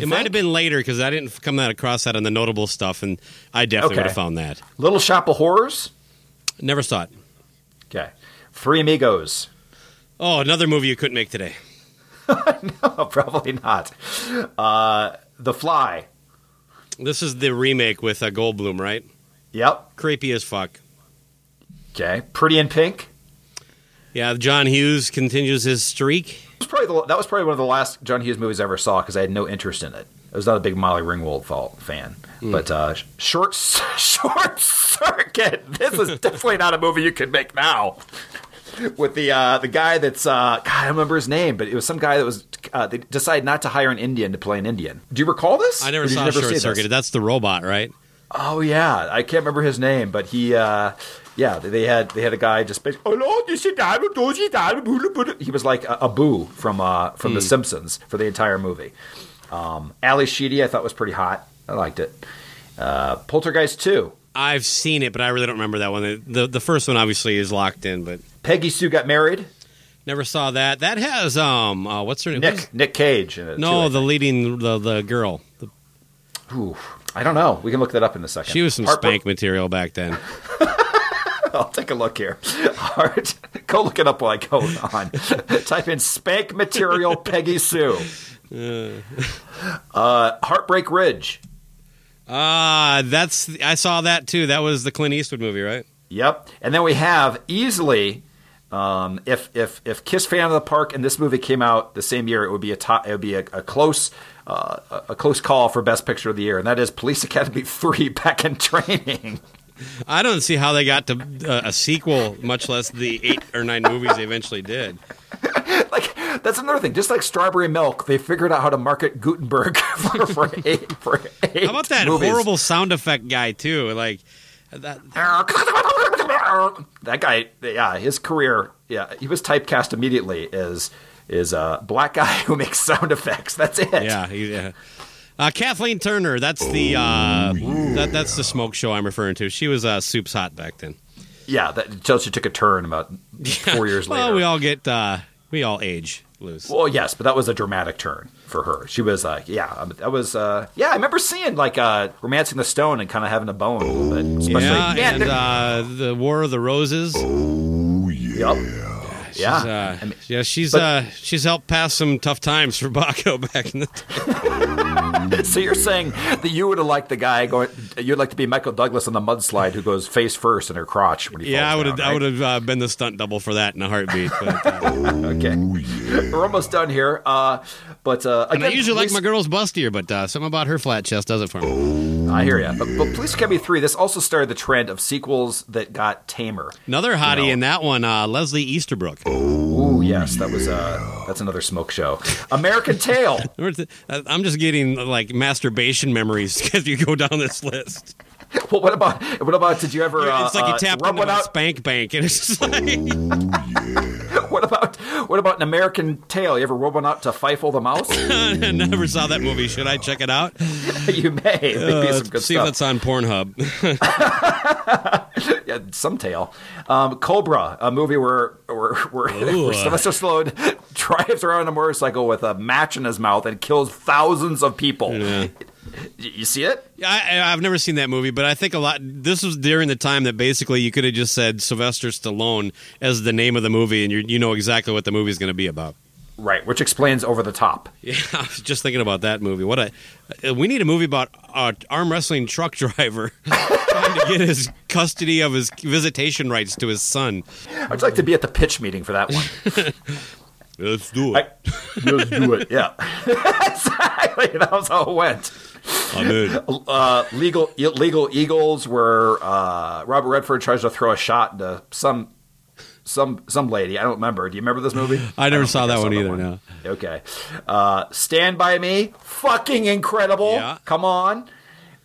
It might have been later because I didn't come that across that on the notable stuff, and I definitely Okay. would have found that. Little Shop of Horrors. Never saw it. Okay. Three Amigos. Oh, another movie you couldn't make today. no, probably not. Uh, the Fly. This is the remake with uh, Goldblum, right? Yep. Creepy as fuck. Okay. Pretty in Pink. Yeah, John Hughes continues his streak. It was probably the, that was probably one of the last John Hughes movies I ever saw because I had no interest in it. I was not a big Molly Ringwald fa- fan. Hmm. But uh, short short circuit. This is definitely not a movie you could make now. With the uh, the guy that's uh, God, I don't remember his name, but it was some guy that was uh, they decided not to hire an Indian to play an Indian. Do you recall this? I never Or did saw never see Short this? Circuit. That's the robot, right? Oh yeah, I can't remember his name, but he, uh, yeah, they had they had a guy just basically, "Hello, this is Dad, this is Dad, blah, blah, blah." he was like a, a boo from uh, from The Hmm. Simpsons for the entire movie. Um, Ally Sheedy, I thought was pretty hot. I liked it. Uh, Poltergeist two. I've seen it, but I really don't remember that one. The, the first one obviously is locked in, but Peggy Sue got married. never saw that. That has um, uh, what's her name? Nick Who's- Nick Cage. In it No, too, the leading the the girl. The, I, Ooh, I don't know. We can look that up in a second. she was some Heartbreak- spank material back then. I'll take a look here. Art, go look it up while I go on. Type in spank material Peggy Sue. Uh, Heartbreak Ridge. Ah, that's I saw that too. That was the Clint Eastwood movie, right? Yep. And then we have easily, um, if if if Kiss Fan of the Park and this movie came out the same year, it would be a top, it would be a, a close uh, a a close call for Best Picture of the Year, and that is Police Academy Three: Back in Training. I don't see how they got to uh, a sequel, much less the eight or nine movies they eventually did. Like that's another thing. Just like Strawberry Milk, they figured out how to market Guttenberg for, for eight for eight. How about that movies. horrible sound effect guy too? Like that. that guy, yeah, his career, yeah, he was typecast immediately as is a black guy who makes sound effects. That's it. Yeah, he, yeah. Uh, Kathleen Turner. That's the uh, that, that's the smoke show I'm referring to. She was uh, Soup's hot back then. Yeah, that until she took a turn about four years later. Well, we all get uh, we all age loose. Well, yes, but that was a dramatic turn for her. She was like, yeah, um, that was, uh, yeah. I remember seeing like uh, romancing the stone and kind of having a bone a little bit, especially. yeah, Man, and uh, the War of the Roses. Oh Yep. She's, Yeah. uh, yeah, she's but- uh, she's helped pass some tough times for Baco back in the. day. so you're saying that you would have liked the guy going? You'd like to be Michael Douglas on the mudslide who goes face first in her crotch when he Yeah, I would have down, I would have uh, been the stunt double for that in a heartbeat. But, uh, okay, we're almost done here. Uh, but uh, and I again, usually like my girls bustier, but uh, something about her flat chest does it for me. I hear you. But, but Police Academy 3, this also started the trend of sequels that got tamer. Another hottie You know. in that one, uh, Leslie Easterbrook. Ooh, yes, that was uh, that's another smoke show. American Tail. I'm just getting like masturbation memories as you go down this list. well, what about what about? Did you ever? Uh, it's like you uh, tapped rub into one out? spank bank, and it's just like What about what about an American Tail? You ever one out to Fievel the mouse? I never saw that movie. Should I check it out? you may. Uh, some good see stuff. if it's on Pornhub. yeah, some tale. Um, Cobra, a movie where where, where, Ooh, where. Sylvester Stallone drives around a motorcycle with a match in his mouth and kills thousands of people. Y- You see it? I, I- I've never seen that movie, but I think a lot. This was during the time that basically you could have just said Sylvester Stallone as the name of the movie, and you you know exactly what the movie's going to be about. Right, which explains over the top. Yeah, I was just thinking about that movie. What a uh, we need a movie about an arm wrestling truck driver trying to get his custody of his visitation rights to his son. I'd like to be at the pitch meeting for that one. Let's do it. Let's do it. Yeah, exactly. That was how it went. Uh, legal legal eagles where uh, Robert Redford tries to throw a shot into some some some lady. I don't remember. Do you remember this movie? I never don't saw I that one either. No. Okay. Uh, Stand by Me, fucking incredible. Yeah. Come on.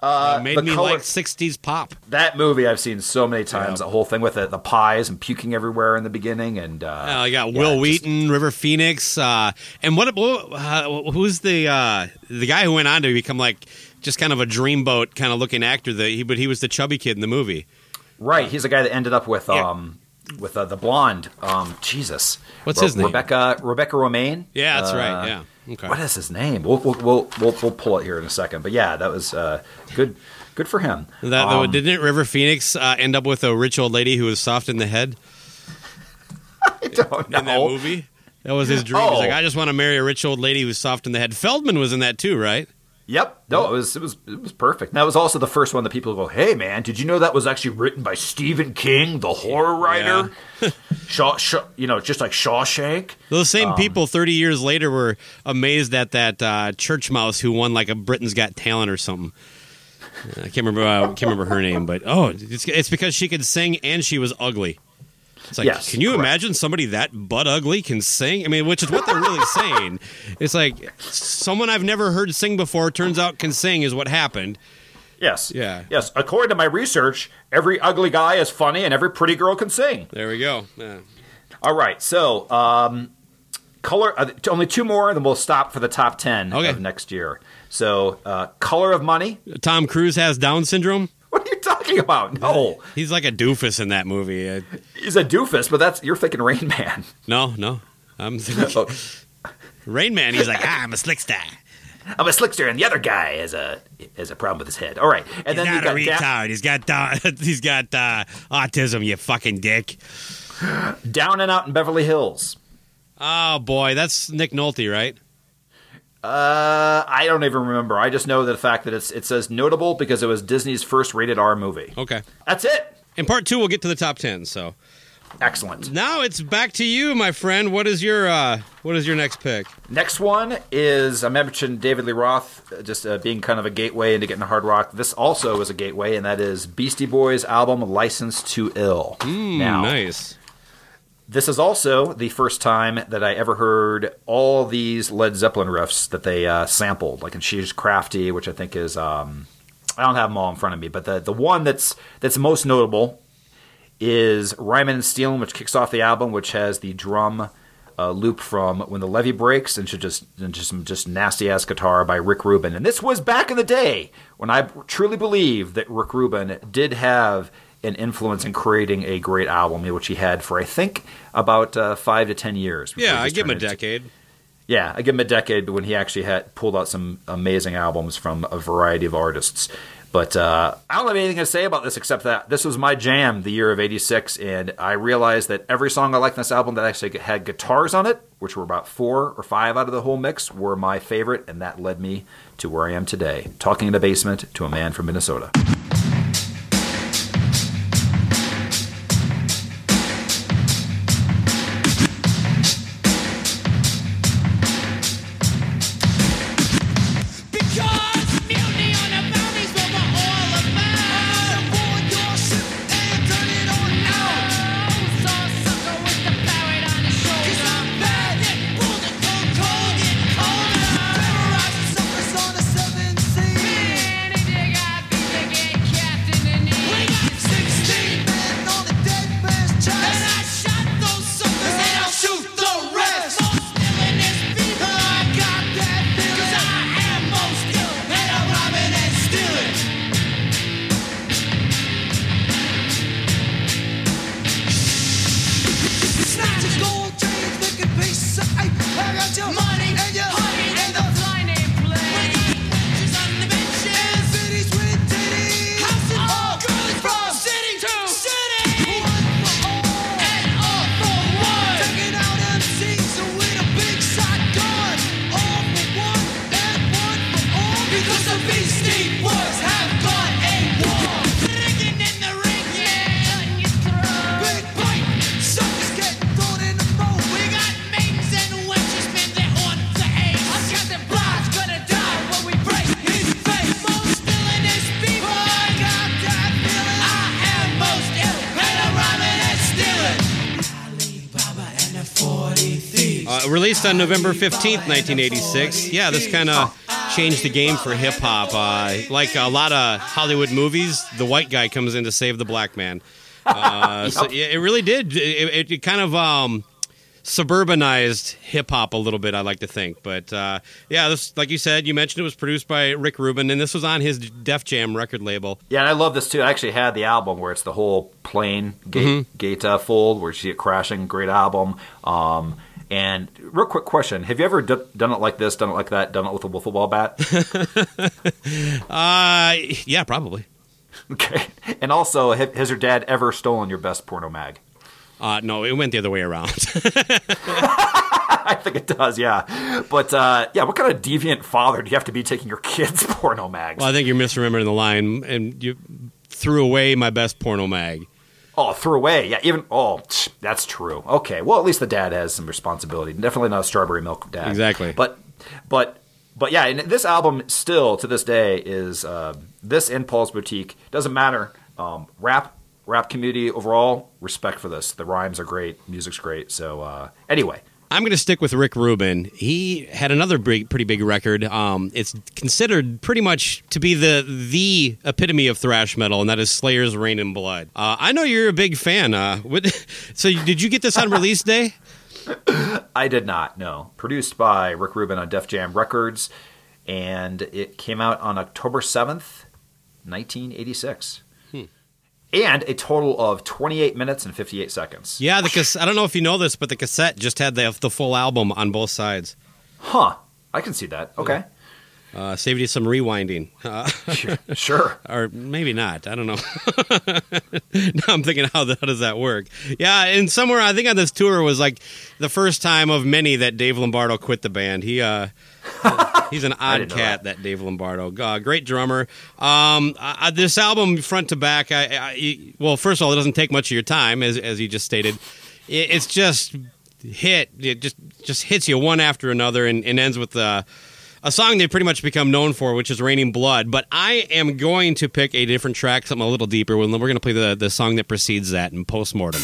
Uh, made the me color- like '60s pop. That movie I've seen so many times. The whole thing with it, the pies and puking everywhere in the beginning, and uh, Uh, I got Wil Wheaton, River Phoenix, uh, and what? Uh, who's the uh, the guy who went on to become like just kind of a dreamboat kind of looking actor? That he, but he was the chubby kid in the movie. right. He's the guy that ended up with um with uh, the blonde. Um, Jesus, What's his name? Rebecca Rebecca Romijn. Yeah, that's Uh, right. Yeah. Okay. What is his name? We'll we'll, we'll we'll we'll pull it here in a second. But yeah, that was uh, good. Good for him. That, Um, didn't River Phoenix uh, end up with a rich old lady who was soft in the head? I don't know. In that movie, that was his dream. He's Oh. like, I just want to marry a rich old lady who's soft in the head. Feldman was in that too, right? Yep. No, it was it was it was perfect. And that was also the first one that people go, "Hey, man, did you know that was actually written by Stephen King, the horror writer?" Shaw, Shaw, you know, just like Shawshank. Those same Um, people, thirty years later, were amazed at that uh, church mouse who won like a Britain's Got Talent or something. I can't remember. Uh, can't remember her name, but oh, it's, it's because she could sing and she was ugly. It's like, Yes, can you correct. imagine somebody that butt ugly can sing? I mean, which is what they're really saying. It's like someone I've never heard sing before turns out can sing is what happened. Yes. Yeah. Yes. According to my research, every ugly guy is funny and every pretty girl can sing. There we go. Yeah. All right. So, um, color. Uh, only two more, and then we'll stop for the top ten of next year. So, uh, color of money. Tom Cruise has Down syndrome. What are you talking about? No, he's like a doofus in that movie. Uh, he's a doofus, but that's you're thinking Rain Man. no, no, I'm thinking Rain Man. He's like, ah, I'm a slickster. I'm a slickster, and the other guy has a has a problem with his head. All right, and he's then not a got retard. he's got down, he's got uh, autism. You fucking dick. Down and Out in Beverly Hills. Oh boy, that's Nick Nolte, right? Uh, I don't even remember. I just know the fact that it's it says notable because it was Disney's first rated R movie. Okay, that's it. In part two, we'll get to the top ten. So excellent. Now it's back to you, my friend. What is your uh, what is your next pick? Next one is I mentioned David Lee Roth uh, just uh, being kind of a gateway into getting a hard rock. This also is a gateway, and that is Beastie Boys' album "License to Ill." Mm, now, nice. This is also the first time that I ever heard all these Led Zeppelin riffs that they uh, sampled, like in She's Crafty, which I think is um, I don't have them all in front of me, but the the one that's that's most notable is Rhymin and Stealin, which kicks off the album, which has the drum uh, loop from "When the Levee Breaks" and just and just some just nasty ass guitar by Rick Rubin. And this was back in the day when I truly believe that Rick Rubin did have an influence in creating a great album, which he had for I think about uh, five to ten years. Yeah, I give him a decade. yeah, I give him a decade, when he actually had pulled out some amazing albums from a variety of artists. But uh, I don't have anything to say about this except that this was my jam the year of '86, and I realized that every song I liked in this album that actually had guitars on it, which were about four or five out of the whole mix, were my favorite, and that led me to where I am today, talking in the basement to a man from Minnesota. On November 15th, 1986. Yeah, this kind of changed the game for hip hop. Uh, like a lot of Hollywood movies, the white guy comes in to save the black man. Uh, So yeah, it really did. It, it, it kind of um, suburbanized hip hop a little bit. I like to think, but uh, yeah, this like you said, you mentioned it was produced by Rick Rubin, and this was on his Def Jam record label. Yeah, and I love this too. I actually had the album where it's the whole plane gate Mhm. gate uh, fold where you see it crashing. Great album. Um, and real quick question: Have you ever d- done it like this, done it like that, done it with a wiffle ball bat? Uh, yeah, probably. okay. And also, have, has your dad ever stolen your best porno mag? Uh, no, it went the other way around. I think it does. Yeah. But uh, yeah, what kind of deviant father do you have to be taking your kids porno mags? well, I think you're misremembering the line, and you threw away my best porno mag. Oh, threw away. Yeah, even oh, that's true. Okay, well, at least the dad has some responsibility. Definitely not a strawberry milk dad. Exactly. But, but, but yeah, and this album still to this day is uh, this Paul's Boutique doesn't matter. Um, rap, rap community overall, respect for this. The rhymes are great, music's great. So uh, anyway, I'm going to stick with Rick Rubin. He had another big, pretty big record. Um, it's considered pretty much to be the the epitome of thrash metal, and that is Slayer's "Reign in Blood." Uh, I know you're a big fan. Uh, what, so, did you get this on release day? I did not. No, produced by Rick Rubin on Def Jam Records, and it came out on October seventh, nineteen eighty six. And a total of 28 minutes and 58 seconds. Yeah, the cas- I don't know if you know this, but the cassette just had the the full album on both sides. Huh. I can see that. Okay. Uh, saved you some rewinding. Uh, Sure- sure. or maybe not. I don't know. now I'm thinking, how, the, how does that work? Yeah, and somewhere I think on this tour was like the first time of many that Dave Lombardo quit the band. He uh, he's an odd cat, that. Dave Lombardo. Uh, great drummer. Um, I, I- this album, front to back, I, well, first of all, it doesn't take much of your time, as as you just stated. It, it's just hit. It just just hits you one after another, and, and ends with uh, a song they've pretty much become known for, which is "Raining Blood." But I am going to pick a different track, something a little deeper. And then we're going to play the the song that precedes that in postmortem.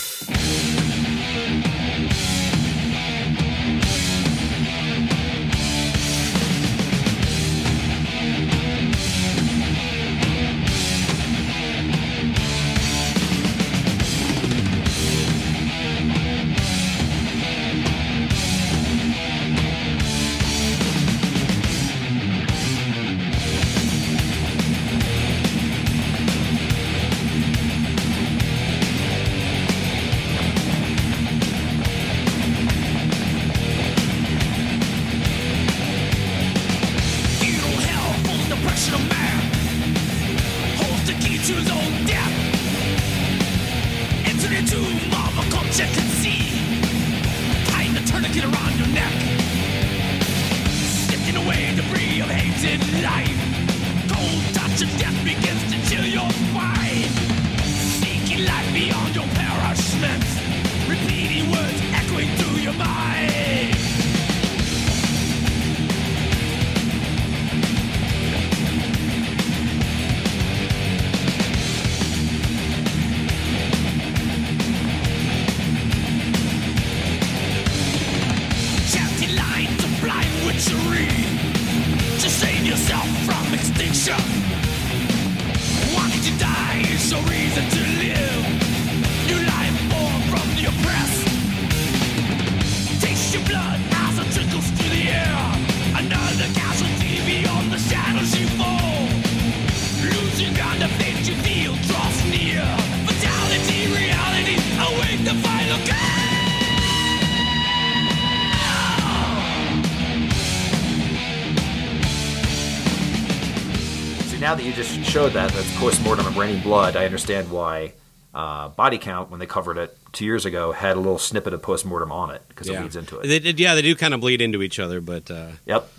Showed that, that's postmortem of raining blood, I understand why uh, Body Count, when they covered it two years ago, had a little snippet of post mortem on it because it leads into it. They, yeah, they do kind of bleed into each other, but uh, Yep.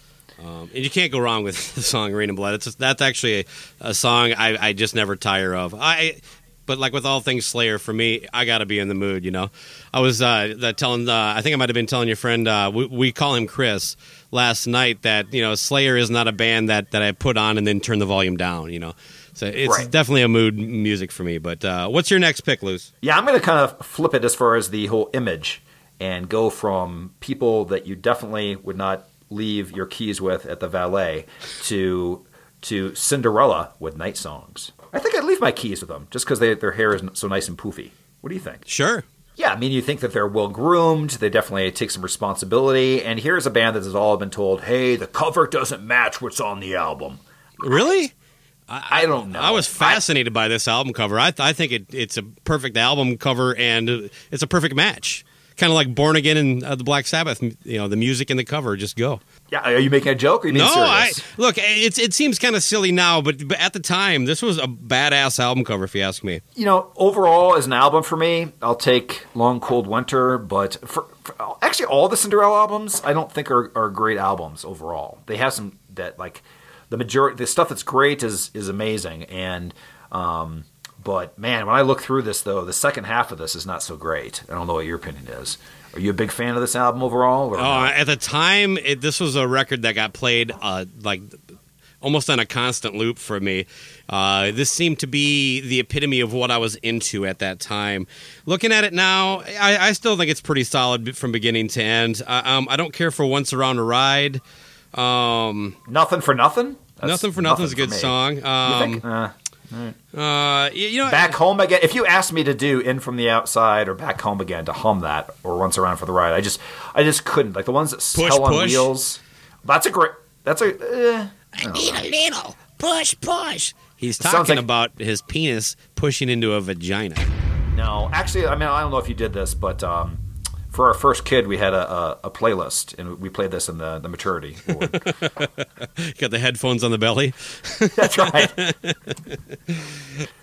Um, and you can't go wrong with the song "Rain and Blood." It's that's actually a, a song I, I just never tire of. I, but like with all things Slayer, for me, I got to be in the mood. You know, I was uh, that telling. Uh, I think I might have been telling your friend. Uh, we, we call him Chris last night. That you know, Slayer is not a band that that I put on and then turn the volume down. You know, so it's Right. definitely a mood music for me. But uh, what's your next pick, Luce? Yeah, I'm going to kind of flip it as far as the whole image and go from people that you definitely would not leave your keys with at the valet to to Cinderella with night songs. I think I'd leave my keys with them just because their hair is so nice and poofy. What do you think? Sure. Yeah, I mean, you think that they're well groomed. They definitely take some responsibility. And here's a band that has all been told, "Hey, the cover doesn't match what's on the album." Really? I, don't know. I was fascinated by this album cover. I, I think it, it's a perfect album cover, and it's a perfect match. Kind of like Born Again and uh, the Black Sabbath. You know, the music and the cover just go. Yeah, are you making a joke? Or are you being no, serious? I look. It's it seems kind of silly now, but, but at the time, this was a badass album cover, if you ask me. you know, overall as an album for me, I'll take Long Cold Winter. But for, for actually, all the Cinderella albums, I don't think are, are great albums overall. They have some that like the majority, the stuff that's great is is amazing. And um, but man, when I look through this though, the second half of this is not so great. I don't know what your opinion is. Are you a big fan of this album overall? Or Oh, at the time, it, this was a record that got played uh, like almost on a constant loop for me. Uh, this seemed to be the epitome of what I was into at that time. Looking at it now, I, I still think it's pretty solid from beginning to end. Uh, um, I don't care for Once Around a Ride. Um, nothing for nothing. That's nothing for nothing's a good song. You Um, think? Uh, right. uh, you know, back home again. If you asked me to do "In from the Outside" or "Back Home Again" to hum that or "Once Around for the Ride," I just, I just couldn't. Like the ones that Push, hell on push. wheels. That's a great. That's a. Eh, I need a little push, push. He's talking like- about his penis pushing into a vagina. no, actually, I mean, I don't know if you did this, but um, for our first kid, we had a, a, a playlist, and we played this in the the maturity. Got the headphones on the belly. That's right.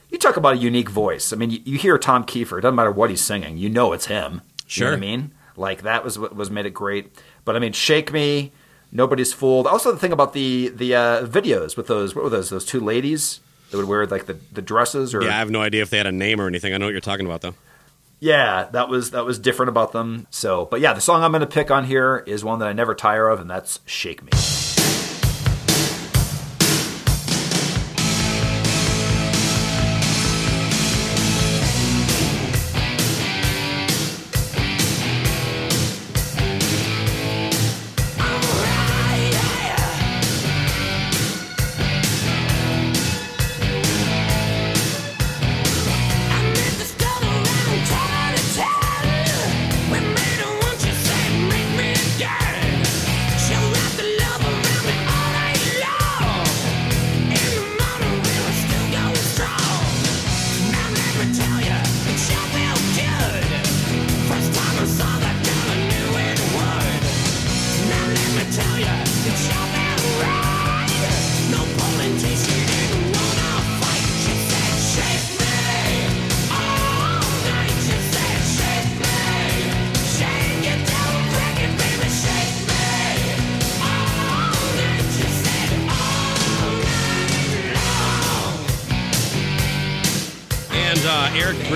you talk about a unique voice. I mean, you, you hear Tom Kiefer. It doesn't matter what he's singing. You know it's him. You know Sure. what I mean? Like that was what was made it great. But I mean, Shake Me, Nobody's Fooled. Also, the thing about the the uh, videos with those what were those those two ladies that would wear like the, the dresses or Yeah, I have no idea if they had a name or anything. I know what you're talking about, though. Yeah, that was that was different about them. So, but yeah, the song I'm going to pick on here is one that I never tire of, and that's "Shake Me."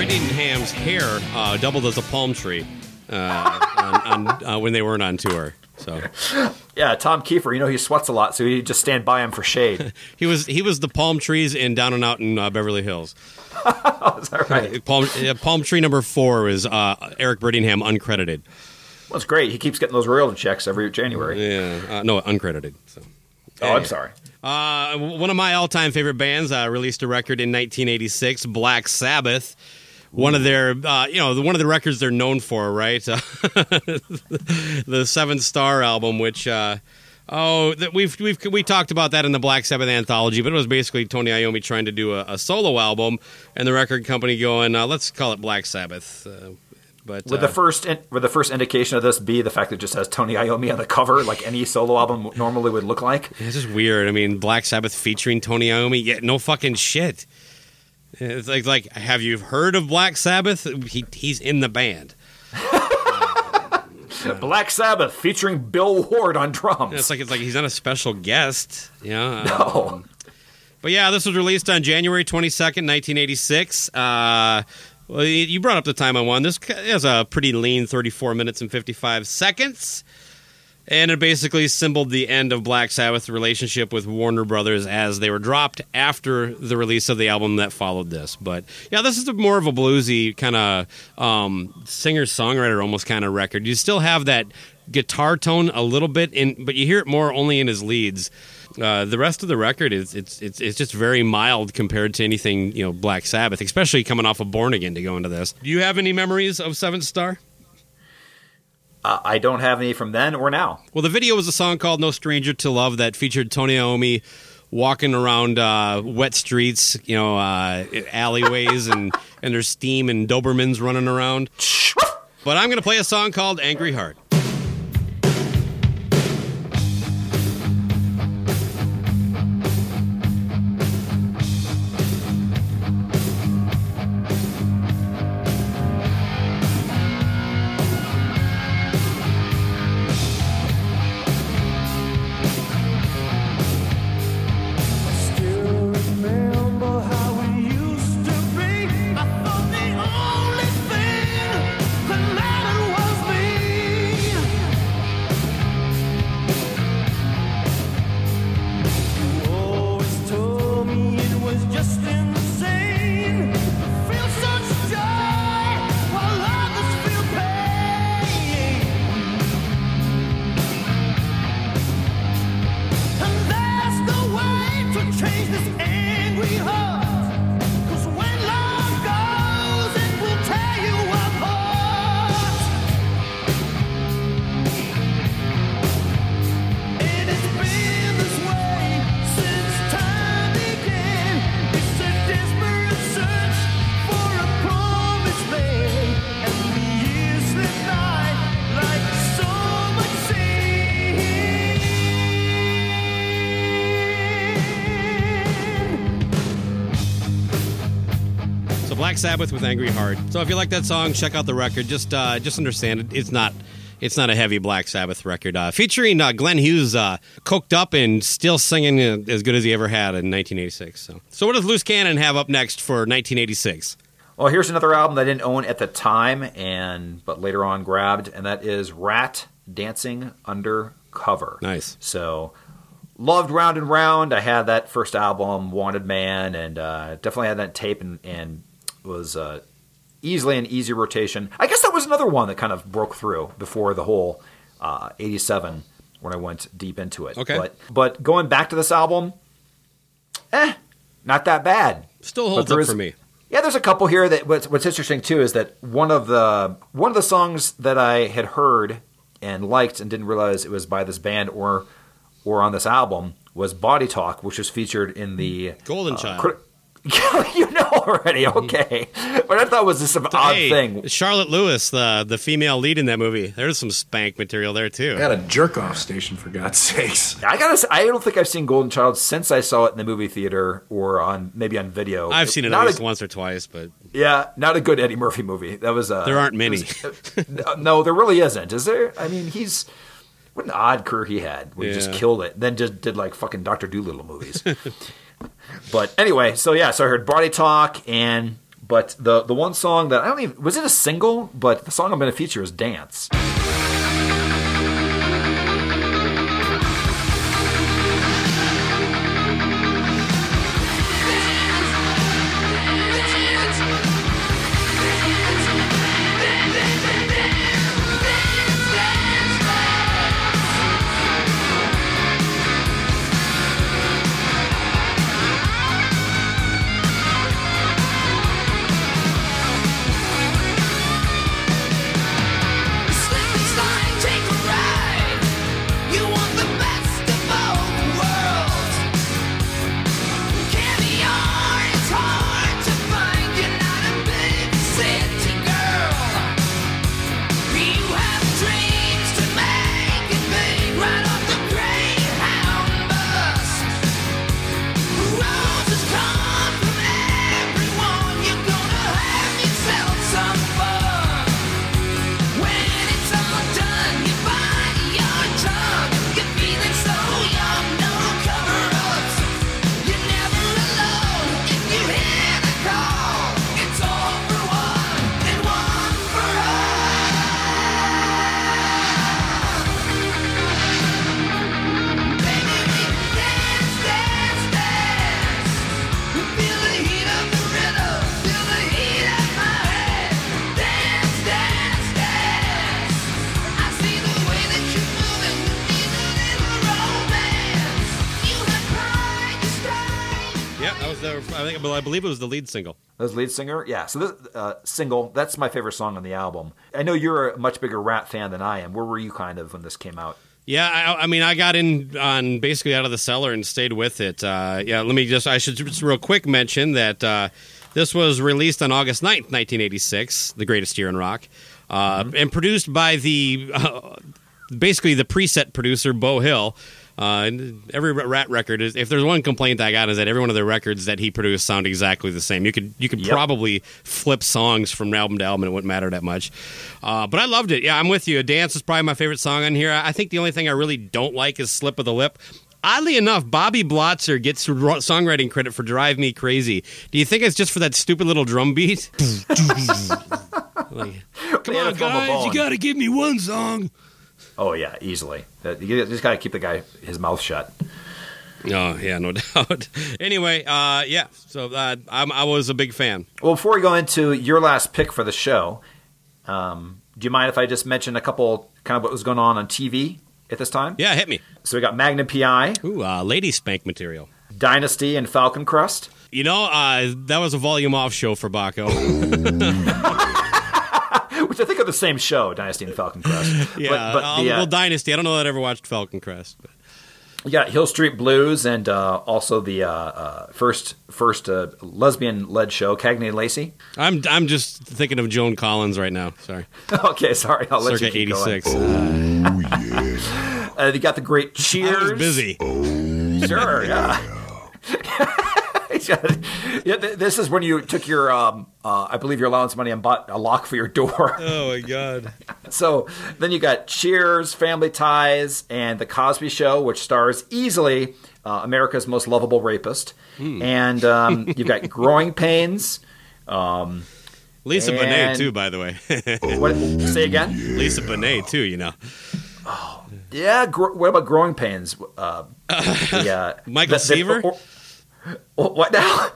Brittingham's hair uh, doubled as a palm tree uh, on, on, uh, when they weren't on tour. So Yeah, Tom Keifer. You know he sweats a lot, so you just stand by him for shade. he was he was the palm trees in Down and Out in uh, Beverly Hills. Is that right? Palm, uh, palm tree number four is uh, Eric Brittingham uncredited. Well, it's great. He keeps getting those royalty checks every January. Yeah, uh, no, uncredited. So. Oh, I'm sorry. Uh, one of my all-time favorite bands uh, released a record in 1986, Black Sabbath. One of their, uh, you know, one of the records they're known for, right? the Seventh Star album, which, uh, oh, that we've we've we talked about that in the Black Sabbath anthology, but it was basically Tony Iommi trying to do a, a solo album, and the record company going, uh, let's call it Black Sabbath. Uh, but Would uh, the first in, would the first indication of this be the fact that it just has Tony Iommi on the cover, like any solo album normally would look like? This is weird. I mean, Black Sabbath featuring Tony Iommi. Yeah, no fucking shit. It's like, like, have you heard of Black Sabbath? He he's in the band. Black Sabbath featuring Bill Ward on drums. It's like it's like he's not a special guest. Yeah. No. Um, but yeah, this was released on January twenty second, nineteen eighty six. Uh, well, you- brought up the time I won. This is a pretty lean thirty four minutes and fifty five seconds. And it basically symboled the end of Black Sabbath's relationship with Warner Brothers as they were dropped after the release of the album that followed this. But yeah, this is more of a bluesy kind of um, singer songwriter almost kind of record. You still have that guitar tone a little bit, in, but you hear it more only in his leads. Uh, the rest of the record is it's it's it's just very mild compared to anything you know Black Sabbath, especially coming off of Born Again to go into this. Do you have any memories of Seventh Star? Uh, I don't have any from then or now. Well, the video was a song called "No Stranger to Love" that featured Tony Iommi walking around uh, wet streets, you know, uh, alleyways, and and there's steam and Dobermans running around. But I'm going to play a song called "Angry Heart." Black Sabbath with Angry Heart. So if you like that song, check out the record. Just uh, just understand it, it's not it's not a heavy Black Sabbath record. Uh, featuring uh, Glenn Hughes, uh, coked up and still singing as good as he ever had in 1986. So so what does Loose Cannon have up next for 1986? Well, here's another album that I didn't own at the time, and but later on grabbed, and that is Ratt Dancing Undercover. Nice. So loved Round and Round. I had that first album, Wanted Man, and uh, definitely had that tape, and, and was uh, easily an easy rotation. I guess that was another one that kind of broke through before the whole uh, '87 when I went deep into it. Okay. but but going back to this album, eh, not that bad. Still holds up is- for me. Yeah, there's a couple here that what's, what's interesting too is that one of the one of the songs that I had heard and liked and didn't realize it was by this band or or on this album was Body Talk, which was featured in the Golden uh, Child. cri- you know already, okay. But I thought it was just an odd Hey, thing. Charlotte Lewis, the the female lead in that movie. There's some spank material there too. I got a jerk off station for God's sakes. I gotta. Say, I don't think I've seen Golden Child since I saw it in the movie theater or on maybe on video. I've seen it Not at a- once or twice, but Yeah, not a good Eddie Murphy movie. That was uh, There aren't many. was- no, there really isn't. Is there? I mean, he's what an odd career he had. Where he just killed it, then just did like fucking Doctor Dolittle movies. but anyway, so yeah, so I heard Body Talk and but the the one song that I don't even was it a single, but the song I'm going to feature is Dance. Lead single. Was lead singer? Yeah. So this uh, single, that's my favorite song on the album. I know you're a much bigger Ratt fan than I am. Where were you kind of when this came out? Yeah, I, I mean, I got in on basically out of the cellar and stayed with it. Uh, yeah, let me just, I should just real quick mention that uh, this was released on August 9th, 1986, the greatest year in rock, uh, and produced by the, uh, basically the preset producer, Beau Hill. Uh, and every Ratt record is. If there's one complaint I got is that every one of the records that he produced sound exactly the same. You could you could Yep. probably flip songs from album to album and it wouldn't matter that much. Uh, but I loved it. Yeah, I'm with you. A dance is probably my favorite song on here. I think the only thing I really don't like is Slip of the Lip. Oddly enough, Bobby Blotzer gets songwriting credit for "Drive Me Crazy." Do you think it's just for that stupid little drum beat? like, come on, throw him a guys, you got to give me one song. Oh, yeah, easily. You just got to keep the guy, his mouth shut. Oh yeah, no doubt. anyway, uh, yeah. So uh, I'm, I was a big fan. Well, before we go into your last pick for the show, um, do you mind if I just mention a couple kind of what was going on on TV at this time? Yeah, hit me. So we got Magnum PI. Ooh, uh, lady spank material. Dynasty and Falcon Crest. You know, uh, that was a volume off show for Baco. Which I think are the same show, Dynasty and Falcon Crest. yeah, But, but the, uh, well, Dynasty. I don't know that I ever watched Falcon Crest. But. You got Hill Street Blues and uh, also the uh, uh, first first uh, lesbian led show, Cagney and Lacey. I'm I'm just thinking of Joan Collins right now. Sorry. okay, sorry. I'll let Circa you keep going. 86. Uh, you got the great Cheers. I was busy. Sure, yeah. yeah, th- this is when you took your, um, uh, I believe, your allowance money and bought a lock for your door. Oh my god. so then you got Cheers, Family Ties, and The Cosby Show, which stars easily uh, America's most lovable rapist. Hmm. And um, you've got Growing Pains. Um, Lisa Bonet too, by the way. What? Say again. Lisa Bonet too. You know. Yeah. Gr- what about Growing Pains? Uh, the, uh, Michael the- the- Seaver? or- or- what now?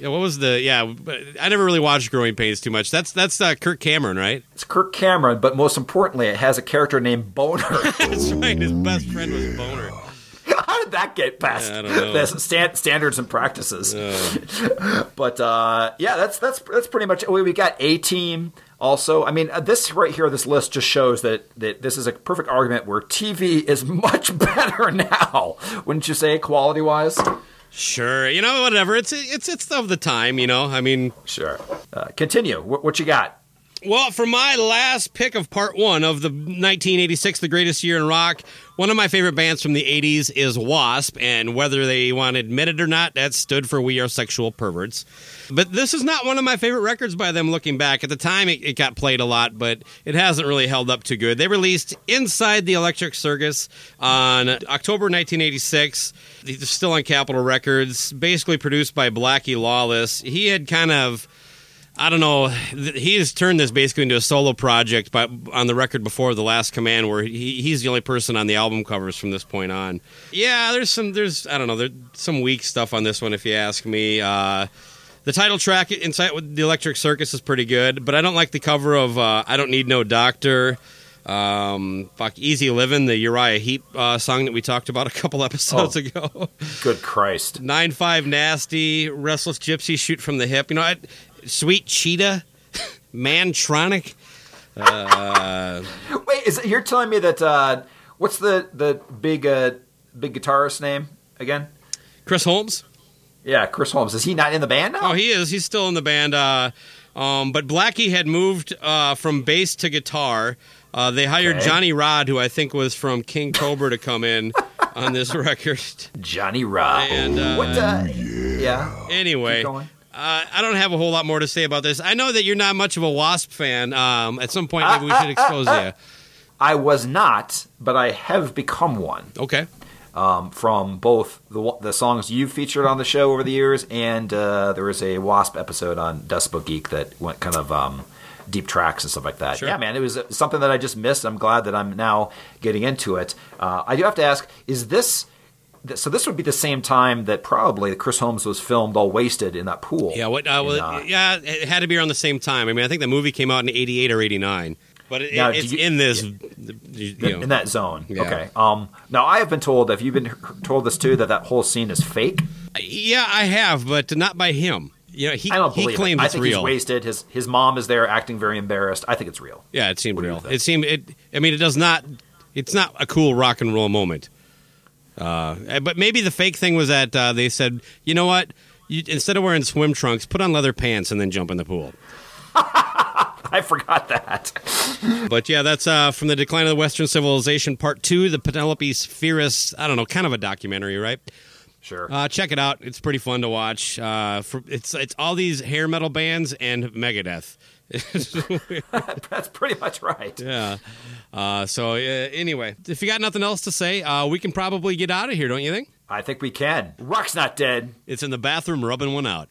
Yeah, what was the? Yeah, I never really watched Growing Pains too much. That's that's uh, Kirk Cameron, right? It's Kirk Cameron, but most importantly, it has a character named Boner. That's right. His best friend was Boner. How did that get past I the stan- standards and practices? but uh, yeah, that's that's that's pretty much. We, we got a team. Also, I mean, uh, this right here, this list just shows that that this is a perfect argument where TV is much better now. Wouldn't you say, quality wise? Sure. You know, whatever. It's it's it's of the time. You know. I mean, sure. Uh, continue. What, what you got? Well, for my last pick of part one of the 1986, the greatest year in rock, one of my favorite bands from the 80s is Wasp, and whether they want to admit it or not, that stood for We Are Sexual Perverts. But this is not one of my favorite records by them looking back. At the time, it, it got played a lot, but it hasn't really held up too good. They released Inside the Electric Circus on October 1986. It's still on Capitol Records, basically produced by Blackie Lawless. He had kind of. I don't know. He has turned this basically into a solo project, but on the record before the Last Command, where he, he's the only person on the album covers from this point on. Yeah, there's some. There's I don't know. There's some weak stuff on this one, if you ask me. Uh, the title track inside with the Electric Circus is pretty good, but I don't like the cover of uh, "I Don't Need No Doctor." Um, fuck, "Easy Living," the Uriah Heep uh, song that we talked about a couple episodes Oh. ago. Good Christ. Nine Five Nasty, Restless Gypsy, Shoot from the Hip. You know, I, Sweet Cheetah, Mantronic. Uh, Wait, is it, you're telling me that uh, what's the the big uh, big guitarist name again? Chris Holmes. Yeah, Chris Holmes. Is he not in the band now? Oh, he is. He's still in the band. Uh, um, but Blackie had moved uh, from bass to guitar. Uh, they hired Okay. Johnny Rod, who I think was from King Cobra, to come in on this record. Johnny Rod. And uh, what? Uh, yeah. Anyway, Keep uh. I don't have a whole lot more to say about this. I know that you're not much of a Wasp fan. Um, at some point, maybe we should expose you. I was not, but I have become one. Okay. Um, from both the the songs you've featured on the show over the years, and uh, there was a Wasp episode on Decibel Geek that went kind of um, deep tracks and stuff like that. Sure. Yeah, man, it was something that I just missed. I'm glad that I'm now getting into it. Uh, I do have to ask: Is this th- so? This would be the same time that probably Chris Holmes was filmed all wasted in that pool. Yeah, what? Uh, well, uh, yeah, it had to be around the same time. I mean, I think the movie came out in '88 or '89. But it, Now, it's you- in this. you know. in that zone. Yeah. Okay. Um. Now I have been told. Have you been told this too? That that whole scene is fake. Yeah, I have, but not by him. You know, he I don't he believe claims it. I it's think real. he's wasted. His his mom is there acting very embarrassed. I think it's real. Yeah, it seemed real. It seemed it. I mean, it does not. It's not a cool rock and roll moment. Uh, but maybe the fake thing was that uh, they said, you know what? You, instead of wearing swim trunks, put on leather pants and then jump in the pool. I forgot that. But yeah, that's uh, from the Decline of the Western Civilization, Part Two, the Penelope Spheeris. I don't know, kind of a documentary, right? Sure. Uh, check it out. It's pretty fun to watch. Uh, for, it's it's all these hair metal bands and Megadeth. That's pretty much right. Yeah. Uh, so uh, anyway, if you got nothing else to say, uh, we can probably get out of here, don't you think? I think we can. Rock's not dead. It's in the bathroom rubbing one out.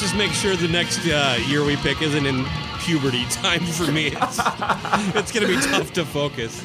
Let's just make sure the next uh, year we pick isn't in puberty time for me. It's, it's going to be tough to focus.